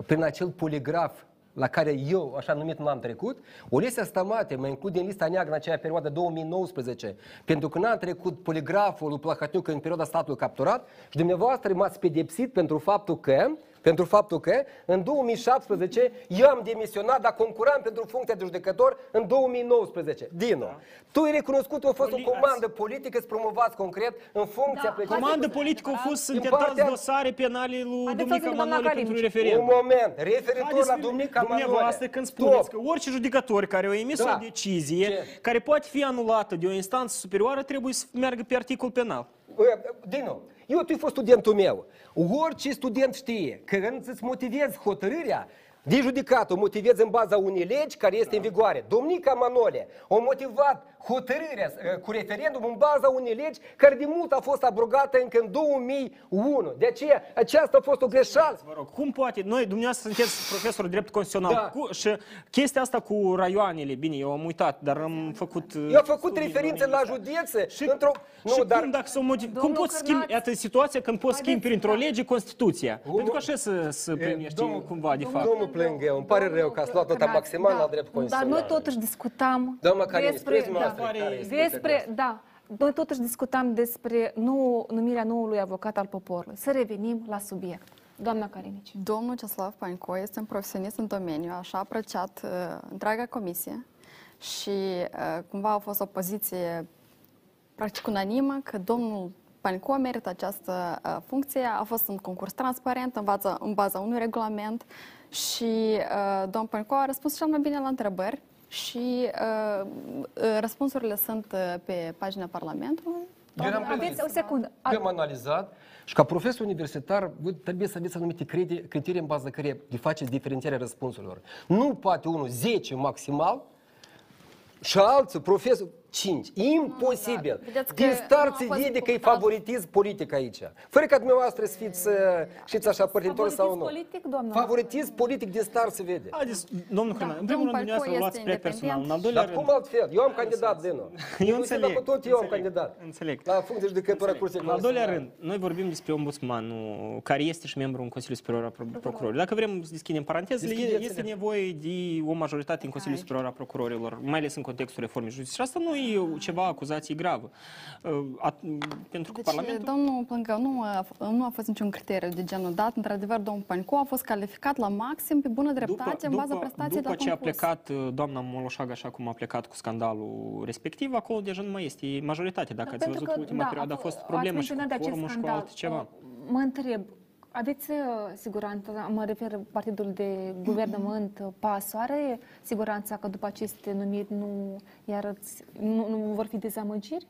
prin acel poligraf la care eu, așa numit, n-am trecut, Olesia Stamate mă include în lista neagră în acea perioadă 2019, pentru că n-am trecut poligraful lui Plahotniuc în perioada statului capturat și dumneavoastră m-ați pedepsit pentru faptul că pentru faptul că în 2017 eu am demisionat, dar concuram pentru funcția de judecător în 2019. Dino, da. tu ai recunoscut că a fost o comandă politică să promovați concret în funcția da, Comandă politică au fost intentați dosare penale lui Haideți Dumnica să-ți doamna Manole pentru Calinici. referendum. Un moment, referitor Haideți la să- Dumnica Manole. Dumneavoastră când spuneți Stop. că orice judecător care a emis Da. o decizie Ce? care poate fi anulată de o instanță superioară trebuie să meargă pe articol penal. Dinu, eu tu ai fost studentul meu. Orice student știe că când îți motivezi hotărârea, de judecat o motivezi în baza unei legi care este în vigoare. Domnica Manole a motivat hotărârea uh, cu referendum în baza unei legi care de mult a fost abrogată încă în 2001. De aceea, aceasta a fost o greșeală. Vă rog, cum poate? Noi, dumneavoastră, sunteți profesor de drept constituțional Da. cu, și chestia asta cu raioanele, bine, eu am uitat, dar am făcut... uh, Eu am făcut referințe la județe Și, într-o... și cum, dacă s-o motiv... cum Domnul poți schimbi, Cârnaț, iată situația când poți schimbi haideți, printr-o da. lege Constituția. Pentru că așa să, să primești domnul- cumva, de fapt. Domnul Plângă, îmi pare rău că ați luat nota Cârnaț, maximală da. la drept Dar constituțional. noi totuși discutam Doamna Calinici, despre, spuneți-mi da, asta, care este despre, da, noi totuși discutam despre nou, numirea noului avocat al poporului. Să revenim la subiect. Doamna Calinici. Domnul Ceslav Painco este un profesionist în domeniu, așa a apreciat uh, întreaga comisie și uh, cumva a fost o poziție practic unanimă că domnul Painco merită această uh, funcție, a fost un concurs transparent în baza, în baza unui regulament și uh, domnul Painco a răspuns cel mai bine la întrebări și uh, uh, răspunsurile sunt uh, pe pagina Parlamentului. Eu eram Aveți o secundă. A- Eu am analizat și ca profesor universitar voi trebuie să aveți anumite credi- criterii în baza care de faceți diferențierea răspunsurilor. Nu poate unul 10 maximal și alții profesor 5. Imposibil. Vedeți că Din nu start a se fost vede că e punctat. favoritism politic aici. Fără ca dumneavoastră să fiți, uh, știți așa, părtintori sau nu. Favoritism politic, doamna? Favoritism politic din start se vede. Haideți, domnul Cârnaț, în domnul primul rând, Painco dumneavoastră este luați spre personal. În al doilea Dar rând, cum altfel? Eu am candidat, Dinu. Eu înțeleg, Cu tot eu am înțeleg, candidat. înțeleg. La funcție de judecător a Curții În al doilea Constituționale. rând, noi vorbim despre ombudsmanul care este și membru în Consiliul Superior al Pro- Procurorilor. Dacă vrem să deschidem parantezele, Deschideți-le. este nevoie de o majoritate în Consiliul Superior al Procurorilor, mai ales în contextul reformei justiției. Și asta nu e ceva acuzație gravă. Uh, at- Pentru că Deci, Parlamentul... domnul Plâncă, nu a, nu a fost niciun criteriu de genul dat. Într-adevăr, domnul Painco a fost calificat la maxim pe bună dreptate în baza prestației după de ce a concurs. plecat uh, doamna Moloșag, așa cum a plecat cu scandalul respectiv, acolo deja nu mai este majoritate. Dacă ați Pentru văzut, că, ultima da, perioadă a ați fost problemă și cu menționat de acest forumul și cu scandal. altceva. Mă întreb, aveți uh, siguranță, mă refer partidul de guvernământ, uh, PAS, are siguranța că după aceste numiri nu, iar nu, nu vor fi dezamăgiri?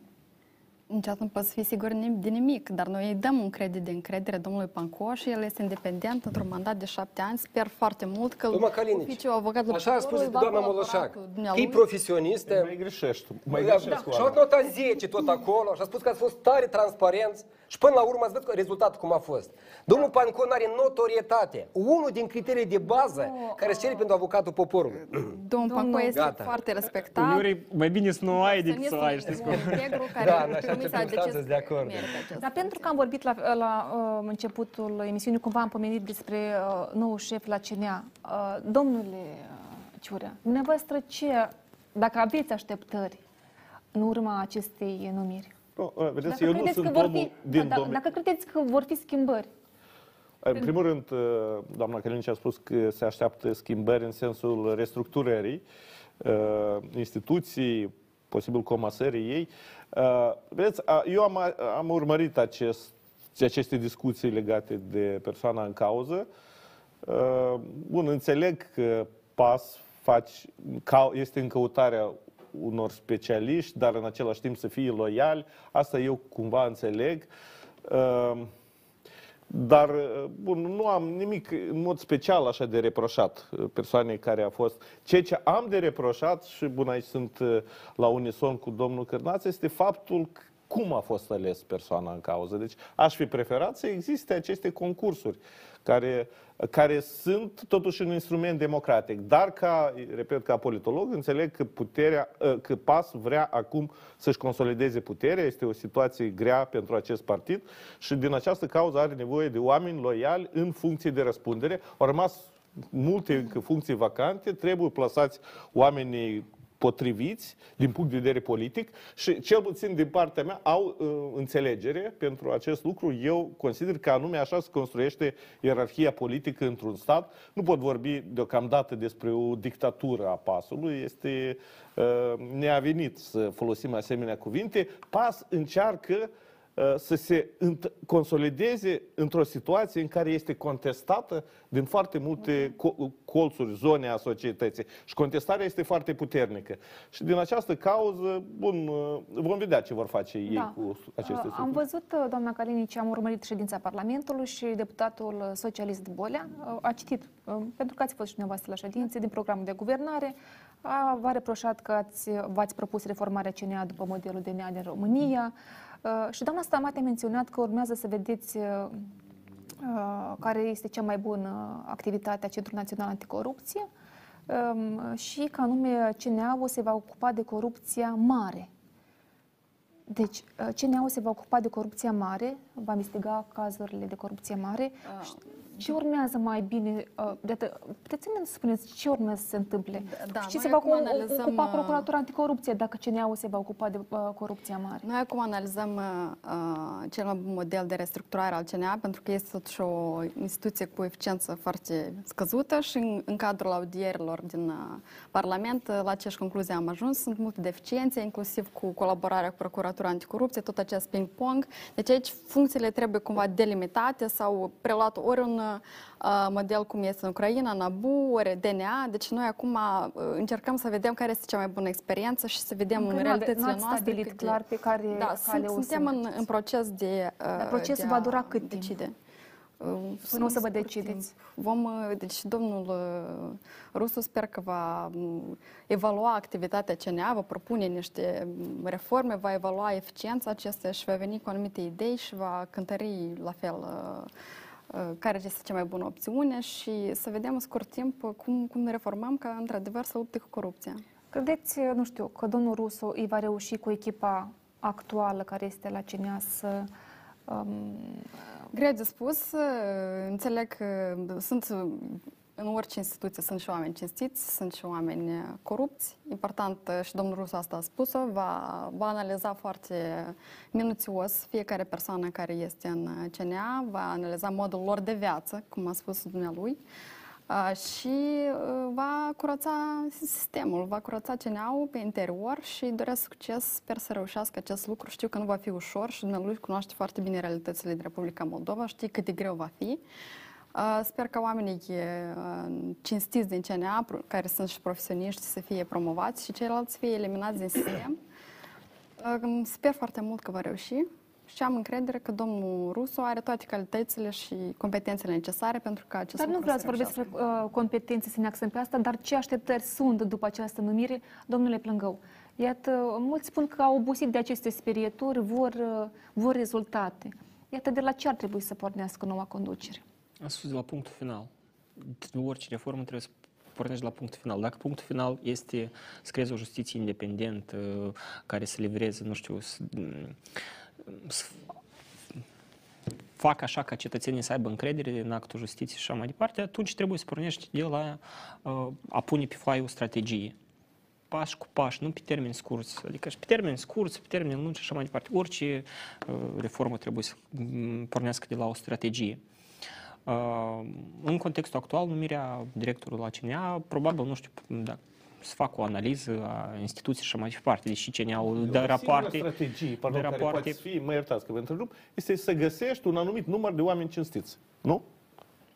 Niciodată nu poți fi sigur nim- de nimic, dar noi îi dăm un credit de încredere domnului Panco și el este independent într-un mandat de șapte ani. Sper foarte mult că Domnul Calinici, oficiul avocatului Așa a spus poporului va doamna colabora Moloșac. cu Că e dumnealui. profesionistă. Mai greșești. Mai Da, greșești da. cu Și a oameni. luat nota 10 tot acolo și a spus că ați fost tare transparenți și până la urmă ați văzut că rezultatul cum a fost. Domnul Pancon are notorietate. Unul din criteriile de bază care se cere pentru avocatul poporului. Domnul Panco este Gata. foarte respectat. Uneori mai bine să nu ai decât să ai, știți cum. Integru [laughs] care Da, în așa comisia a circunstanțe decis sunt de acord. merită acest Dar pentru că am vorbit la, la uh, începutul emisiunii, cumva am pomenit despre uh, nou șef la CNA. Uh, domnule uh, Ciurea, dumneavoastră ce, dacă aveți așteptări în urma acestei numiri? Nu, uh, vedeți, Dacă eu nu credeți sunt că vor omul fi, din da, domeniul. Dacă credeți că vor fi schimbări, În primul rând, uh, doamna Călinici a spus că se așteaptă schimbări în sensul restructurării uh, instituții, posibil comasării ei. Uh, Vedeți, a- eu am, am urmărit acest, aceste discuții legate de persoana în cauză. Uh, Bun, înțeleg că PAS faci, ca- este în căutarea unor specialiști, dar în același timp să fie loiali. Asta eu cumva înțeleg. Uh, dar, bun, nu am nimic în mod special așa de reproșat uh, persoanei care a fost. Ceea ce am de reproșat, și bun, aici sunt uh, la unison cu domnul Cârnaț, este faptul că cum a fost ales persoana în cauză. Deci aș fi preferat să existe aceste concursuri care, care sunt totuși un instrument democratic. Dar ca, repet, ca politolog, înțeleg că puterea, ă, că PAS vrea acum să-și consolideze puterea, este o situație grea pentru acest partid și din această cauză are nevoie de oameni loiali în funcție de răspundere. Au rămas multe încă funcții vacante, trebuie plasați oamenii potriviți din punct de vedere politic și cel puțin din partea mea au uh, înțelegere pentru acest lucru. Eu consider că anume așa se construiește ierarhia politică într-un stat. Nu pot vorbi deocamdată despre o dictatură a pasului. Este uh, neavenit să folosim asemenea cuvinte. Pas încearcă uh, să se înt- consolideze într-o situație în care este contestată din foarte multe co- colțuri, zone a societății. Și contestarea este foarte puternică. Și din această cauză, bun, uh, vom vedea ce vor face ei Da. cu aceste Uh, subiecte. Am văzut, uh, doamna Calinici, am urmărit ședința Parlamentului și deputatul uh, socialist Bolea uh, a citit, uh, pentru că ați fost și dumneavoastră la ședințe, din programul de guvernare, a, v-a reproșat că ați, v-ați propus reformarea CNA după modelul DNA din România uh, și doamna Stamate a menționat că urmează să vedeți uh, uh, care este cea mai bună activitate a Centrului Național Anticorupție um, și că anume CNA-ul se va ocupa de corupția mare. Deci, uh, CNA-ul se va ocupa de corupția mare, va investiga cazurile de corupție mare. Și Ce urmează mai bine? uh, de atât- Puteți să ne spuneți ce urmează să se întâmple? da, și ce noi se va acum cu- analizăm, ocupa uh, Procuratura Anticorupție dacă CNA-ul se va ocupa de uh, corupția mare? Noi acum analizăm uh, uh, cel mai bun model de restructurare al CNA pentru că este totuși o instituție cu eficiență foarte scăzută și în, în cadrul audierilor din uh, Parlament uh, la aceeași concluzie am ajuns. Sunt multe deficiențe, inclusiv cu colaborarea cu Procuratura Anticorupție, tot acest ping-pong. Deci aici funcțiile trebuie cumva delimitate sau preluat ori un uh, model cum este în Ucraina, NABU, ori DNA. Deci noi acum uh, încercăm să vedem care este cea mai bună experiență și să vedem Încă în nu ave- realitățile n-ați noastre. stabilit cât de- clar pe care da, cale sunt, o să suntem în, mergeți. în proces de Dar procesul de va a dura cât timp? decide. Uh, Până o să vă scurt decideți. timp. Vom, uh, deci domnul uh, Rusu sper că va um, evalua activitatea CNA, va propune niște um, reforme, va evalua eficiența acesteia și va veni cu anumite idei și va cântări la fel uh, uh, care este cea mai bună opțiune și să vedem în scurt timp uh, cum, cum ne reformăm ca într-adevăr să lupte cu corupția. Credeți, nu știu, că domnul Rusu îi va reuși cu echipa actuală care este la CNA să um, Greu de spus. uh, Înțeleg că sunt uh, în orice instituție sunt și oameni cinstiți, sunt și oameni uh, corupți. Important, uh, și domnul Rusu asta a spus-o, va, va analiza foarte minuțios fiecare persoană care este în uh, CNA, va analiza modul lor de viață, cum a spus dumnealui, uh, și uh, va curăța sistemul, va curăța CNA-ul pe interior și doresc succes, sper să reușească acest lucru. Știu că nu va fi ușor și dumnealui cunoaște foarte bine realitățile din Republica Moldova, știi cât de greu va fi. Uh, Sper că oamenii uh, cinstiți din CNA, pro- care sunt și profesioniști, să fie promovați și ceilalți să fie eliminați din sistem. Uh, Sper foarte mult că va reuși și am încredere că domnul Rusu are toate calitățile și competențele necesare pentru ca acest Dar nu lucru vreau să vorbesc reușească. despre uh, competențe, să ne axăm pe asta, dar ce așteptări sunt după această numire, domnule Plângău? Iată, mulți spun că au obosit de aceste sperieturi, vor, uh, vor rezultate. Iată, de la ce ar trebui să pornească noua conducere? Am spus de la punctul final. De orice reformă trebuie să pornești de la punctul final. Dacă punctul final este să creezi o justiție independentă care să livreze, nu știu, să, să facă așa ca cetățenii să aibă încredere în actul justiției și așa mai departe, atunci trebuie să pornești de la uh, a pune pe foaie o strategie. pași cu pași, nu pe termen scurt. Adică și pe termen scurt, pe termen lung și așa mai departe. Orice uh, reformă trebuie să mm, pornească de la o strategie. Uh, în contextul actual, numirea directorului la CNA, probabil, nu știu, dacă să fac o analiză a instituției și așa mai departe, deși CNA-ul dă rapoarte, strategie, pardon, dă care rapoarte poate fi, mă iertați că vă întrerup, este să găsești un anumit număr de oameni cinstiți. Nu?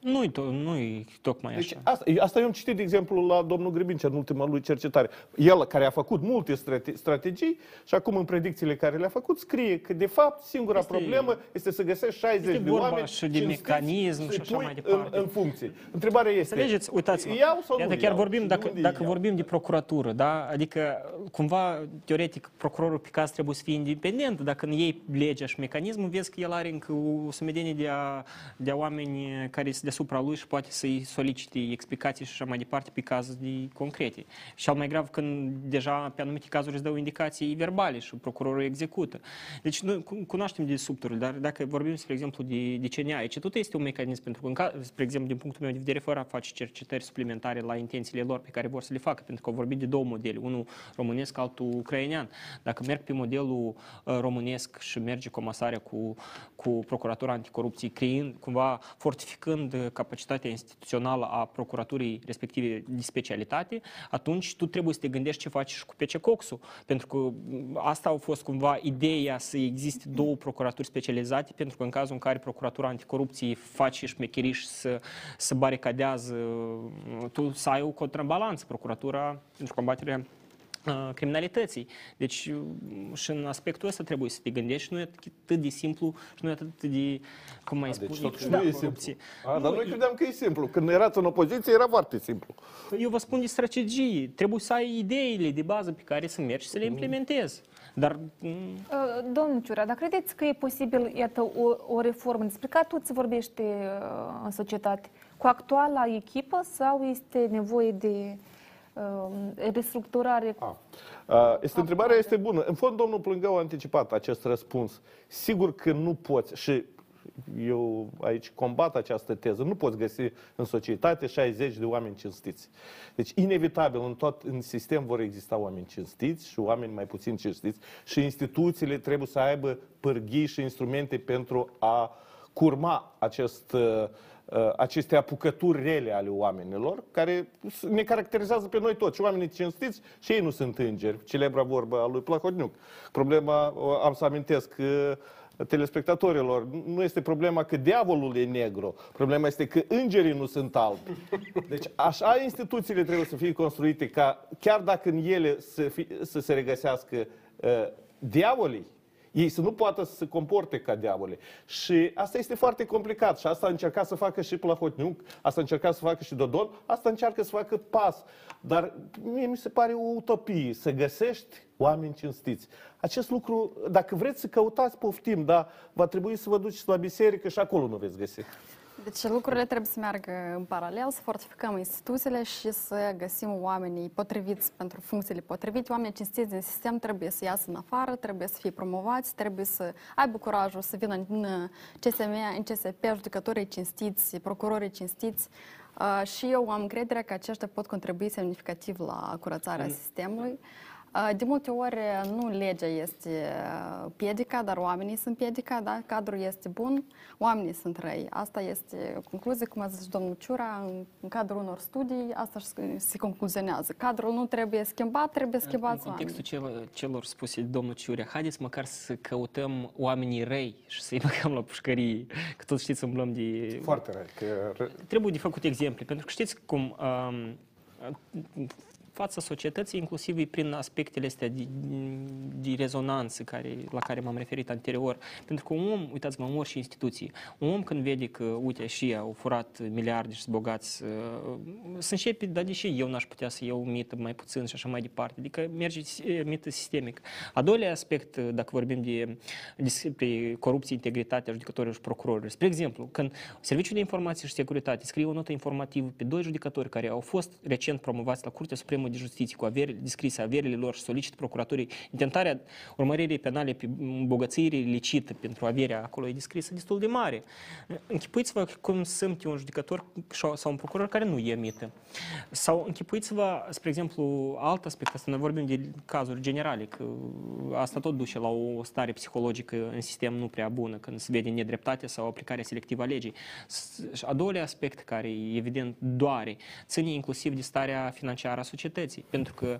Nu-i, to- nu-i tocmai Deci așa. asta, asta eu am citit, de exemplu, la domnul Grăbincea în ultima lui cercetare. El, care a făcut multe strate- strategii și acum în predicțiile care le-a făcut, scrie că, de fapt, singura Este- problemă este să găsești 60 este de vorba oameni și de cinstiți mecanism să-i și așa pui mai departe. În, în funcție. Întrebarea este, Înțelegeți? Uitați-vă. iau sau Iată, nu chiar iau? vorbim, Și dacă, de unde dacă iau? vorbim de procuratură, da? Adică, cumva, teoretic, procurorul pe caz trebuie să fie independent. Dacă în ei legea și mecanismul, vezi că el are încă o sumedenie de, a, de a oameni care sunt deasupra lui și poate să-i solicite explicații și așa mai departe pe caz de concrete. Și al mai grav când deja pe anumite cazuri îți dau indicații verbale și procurorul execută. Deci noi cu- cunoaștem de subturile, dar dacă vorbim, spre exemplu, de, de CNA, aici tot este un mecanism pentru că, în ca, spre exemplu, din punctul meu de vedere, fără a face cercetări suplimentare la intențiile lor pe care vor să le facă, pentru că au vorbit de două modele, unul românesc, altul ucrainean. Dacă merg pe modelul uh, românesc și merge comasarea cu, cu Procuratura Anticorupție, creând, cumva, fortificând uh, capacitatea instituțională a procuraturii respective de specialitate, atunci tu trebuie să te gândești ce faci și cu PC Coxul. Pentru că m, asta a fost cumva ideea să existe două procuraturi specializate, pentru că în cazul în care Procuratura Anticorupție face șmecherii și să, să baricadează, tu să ai o contrabalanță, Procuratura pentru combaterea uh, criminalității. Deci uh, și în aspectul ăsta trebuie să te gândești și nu e atât de simplu și nu e atât de, cum mai spune, Deci totuși da, nu e corupție. simplu. A, dar noi credeam că e simplu. Când erați în opoziție, era foarte simplu. Eu vă spun de strategii. Trebuie să ai ideile de bază pe care să mergi și să le implementezi. Dar mm, Uh, Domnul Ciura, dar credeți că e posibil, iată, o, o reformă despre care tot se vorbește uh, în societate, cu actuala echipă sau este nevoie de uh, restructurare? Uh, Este întrebarea este bună. În fond, domnul Plângău a anticipat acest răspuns. Sigur că nu poți și eu aici combat această teză. Nu poți găsi în societate 60 de oameni cinstiți. Deci, inevitabil, în tot în sistem vor exista oameni cinstiți și oameni mai puțin cinstiți și instituțiile trebuie să aibă pârghii și instrumente pentru a curma acest uh, uh, aceste apucături rele ale oamenilor, care ne caracterizează pe noi toți. Și oamenii cinstiți și ei nu sunt îngeri. Celebra vorbă a lui Plahotniuc. Problema, o- am să amintesc, uh, telespectatorilor, nu este problema că diavolul e negru, problema este că îngerii nu sunt albi. Deci așa instituțiile trebuie să fie construite ca, chiar dacă în ele să, fi, să se regăsească uh, diavolii, ei să nu poată să se comporte ca diavole. Și asta este foarte complicat și asta a încercat să facă și Plahotniuc, asta a încercat să facă și Dodon, asta încearcă să facă pas. Dar mie mi se pare o utopie să găsești oameni cinstiți. Acest lucru, dacă vreți să căutați, poftim, dar va trebui să vă duceți la biserică și acolo nu veți găsi. Deci lucrurile trebuie să meargă în paralel, să fortificăm instituțiile și să găsim oamenii potriviți pentru funcțiile potrivite. Oamenii cinstiți din sistem trebuie să iasă în afară, trebuie să fie promovați, trebuie să aibă curajul să vină în CSM, în CSP, judecătorii cinstiți, procurorii cinstiți. Uh, și eu am încredere că aceștia pot contribui semnificativ la curățarea Mm. sistemului. Uh, De multe ori nu legea este uh, piedica, dar oamenii sunt piedica, da? cadrul este bun, oamenii sunt răi. Asta este o concluzie, cum a zis domnul Ciura, în, în cadrul unor studii, asta și se concluzionează. Cadrul nu trebuie schimbat, trebuie în schimbați oamenii. contextul celor, celor spuse de domnul Ciurea, haideți măcar să căutăm oamenii răi și să-i băgăm la pușcărie, că toți știți, umblăm de... Foarte răi. Că... Trebuie de făcut exemple, pentru că știți cum um, fața societății, inclusiv e prin aspectele astea de, de rezonanță care, la care m-am referit anterior. Pentru că un om, uitați-mă, în orice instituție, un om când vede că, uite, și ei au furat miliarde și sunt bogați, uh, să începe, dar deși eu n-aș putea să iau mită mai puțin și așa mai departe. Adică merge eh, mită sistemic. A doilea aspect, uh, dacă vorbim de, despre corupție, integritatea judecătorilor și procurorilor. Spre exemplu, când Serviciul de Informație și Securitate scrie o notă informativă pe doi judecători care au fost recent promovați la Curtea Supremă de Justiție cu averi, descrise averile lor și solicită procuraturii intentarea urmăririi penale pe îmbogățire licită pentru averea acolo e descrisă destul de mare. Închipuiți-vă cum sunt un judecător sau un procuror care nu emite. Sau închipuiți-vă, spre exemplu, alt aspect, asta noi vorbim de cazuri generale, că asta tot duce la o stare psihologică în sistem nu prea bună, când se vede nedreptate sau aplicarea selectivă a legii. A doilea aspect care, evident, doare, ține inclusiv de starea financiară a societății, sănătății. Pentru că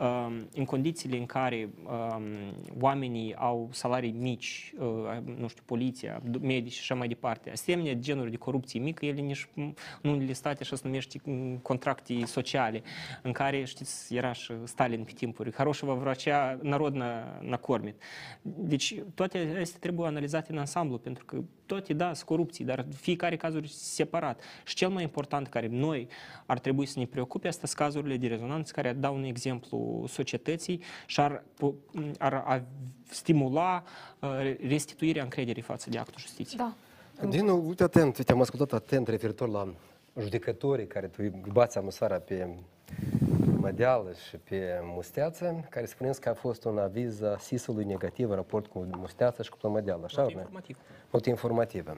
um, în condițiile în care um, oamenii au salarii mici, uh, nu știu, poliția, medici și așa mai departe, asemenea genuri de corupție mică, ele nici nu unele state așa se numește um, contracte sociale, în care, știți, era și Stalin pe timpuri, Haroșova vracea narod na, na cormit. Deci toate astea trebuie analizate în ansamblu, pentru că toate, da, sunt corupții, dar fiecare cazuri separat. Și cel mai important care noi ar trebui să ne preocupe, asta sunt cazurile de rezonanță care dau un exemplu societății și ar, ar, ar stimula restituirea încrederii față de actul justiției. Da. Din nou, uite atent, uite, am ascultat atent referitor la judecătorii care tu bați amusarea pe Mădeală și pe Musteață, care spuneți că a fost un aviz a SIS-ului negativ în raport cu Musteață și cu Plămădeală, așa? Not informativ. Not informativă.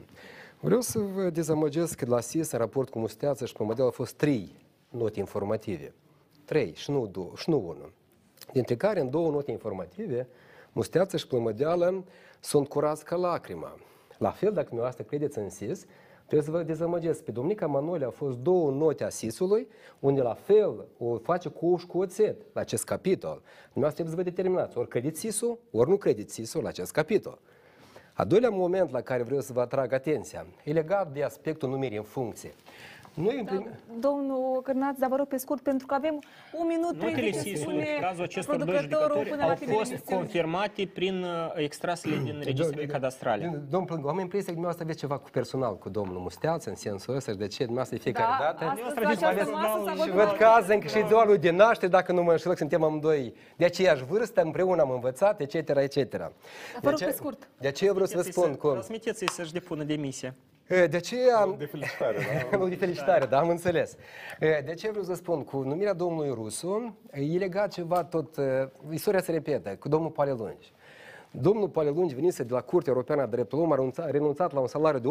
Vreau să vă dezamăgesc că la SIS, în raport cu Musteață și Plămădeală, au fost trei note informative. Trei și nu, două, și nu unul. Dintre care, în două note informative, Musteață și Plămădeală sunt curați ca lacrima. La fel, dacă dumneavoastră credeți în SIS, Trebuie să vă dezamăgesc. Pe Domnica Manole au fost două note a SIS-ului, unde la fel o face cu ou și cu oțet la acest capitol. Dumneavoastră trebuie să vă determinați. Ori credeți SIS-ul, ori nu credeți SIS-ul la acest capitol. A doilea moment la care vreau să vă atrag atenția e legat de aspectul numirii în funcție. Noi da, domnul Cârnaț, dar vă rog pe scurt, pentru că avem un minut Notele SIS-ului, în cazul acestor doi judecători, au fost confirmate prin uh, extrasele din registrele cadastrale. Domnul Plângu, am impresia că dumneavoastră aveți ceva cu personal cu domnul Musteață, în sensul ăsta, și de ce dumneavoastră de fiecare da, dată. Și văd că azi încă și doar lui de naștere, dacă nu mă înșel, suntem amândoi de aceeași vârstă, împreună am învățat, etc., etc. Vă rog pe scurt. De aceea vreau să vă spun cum... Transmiteți-i să-și depună demisia. De ce De felicitare, da? [laughs] nu, de felicitare, da, am înțeles. De ce vreau să spun? Cu numirea domnului Rusu, e legat ceva tot, istoria se repetă, cu domnul Palelungi. Domnul Palelungi venise de la Curtea Europeană a Dreptului Omului, a renunțat la un salariu de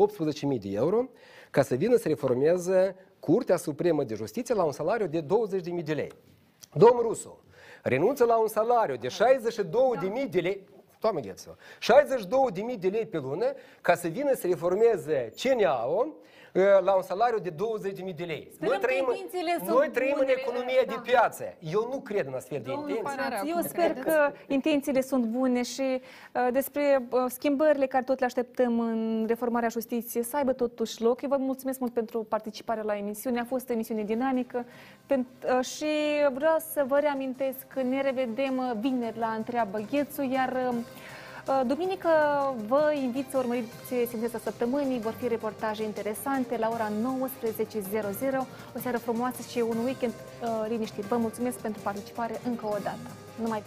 18.000 de euro ca să vină să reformeze Curtea Supremă de Justiție la un salariu de 20.000 de lei. Domnul Rusu renunță la un salariu de 62.000 de lei, Doamne gheță, 62.000 de lei pe lună ca să vină să reformeze CNA-ul la un salariu de 20.000 de lei. Sperăm noi trăim, noi trăim în economie da. de piață. Eu nu cred în astfel de intenții. Eu sper că intențiile sunt bune și uh, despre uh, schimbările care tot le așteptăm în reformarea justiției să aibă totuși loc. Eu vă mulțumesc mult pentru participarea la emisiune. A fost o emisiune dinamică uh, și vreau să vă reamintesc că ne revedem vineri la Întreabă Ghețu, iar Uh, duminică vă invit să urmăriți Sinteța Săptămânii, vor fi reportaje interesante la ora 19.00, o seară frumoasă și un weekend uh, liniștit. Vă mulțumesc pentru participare încă o dată. Numai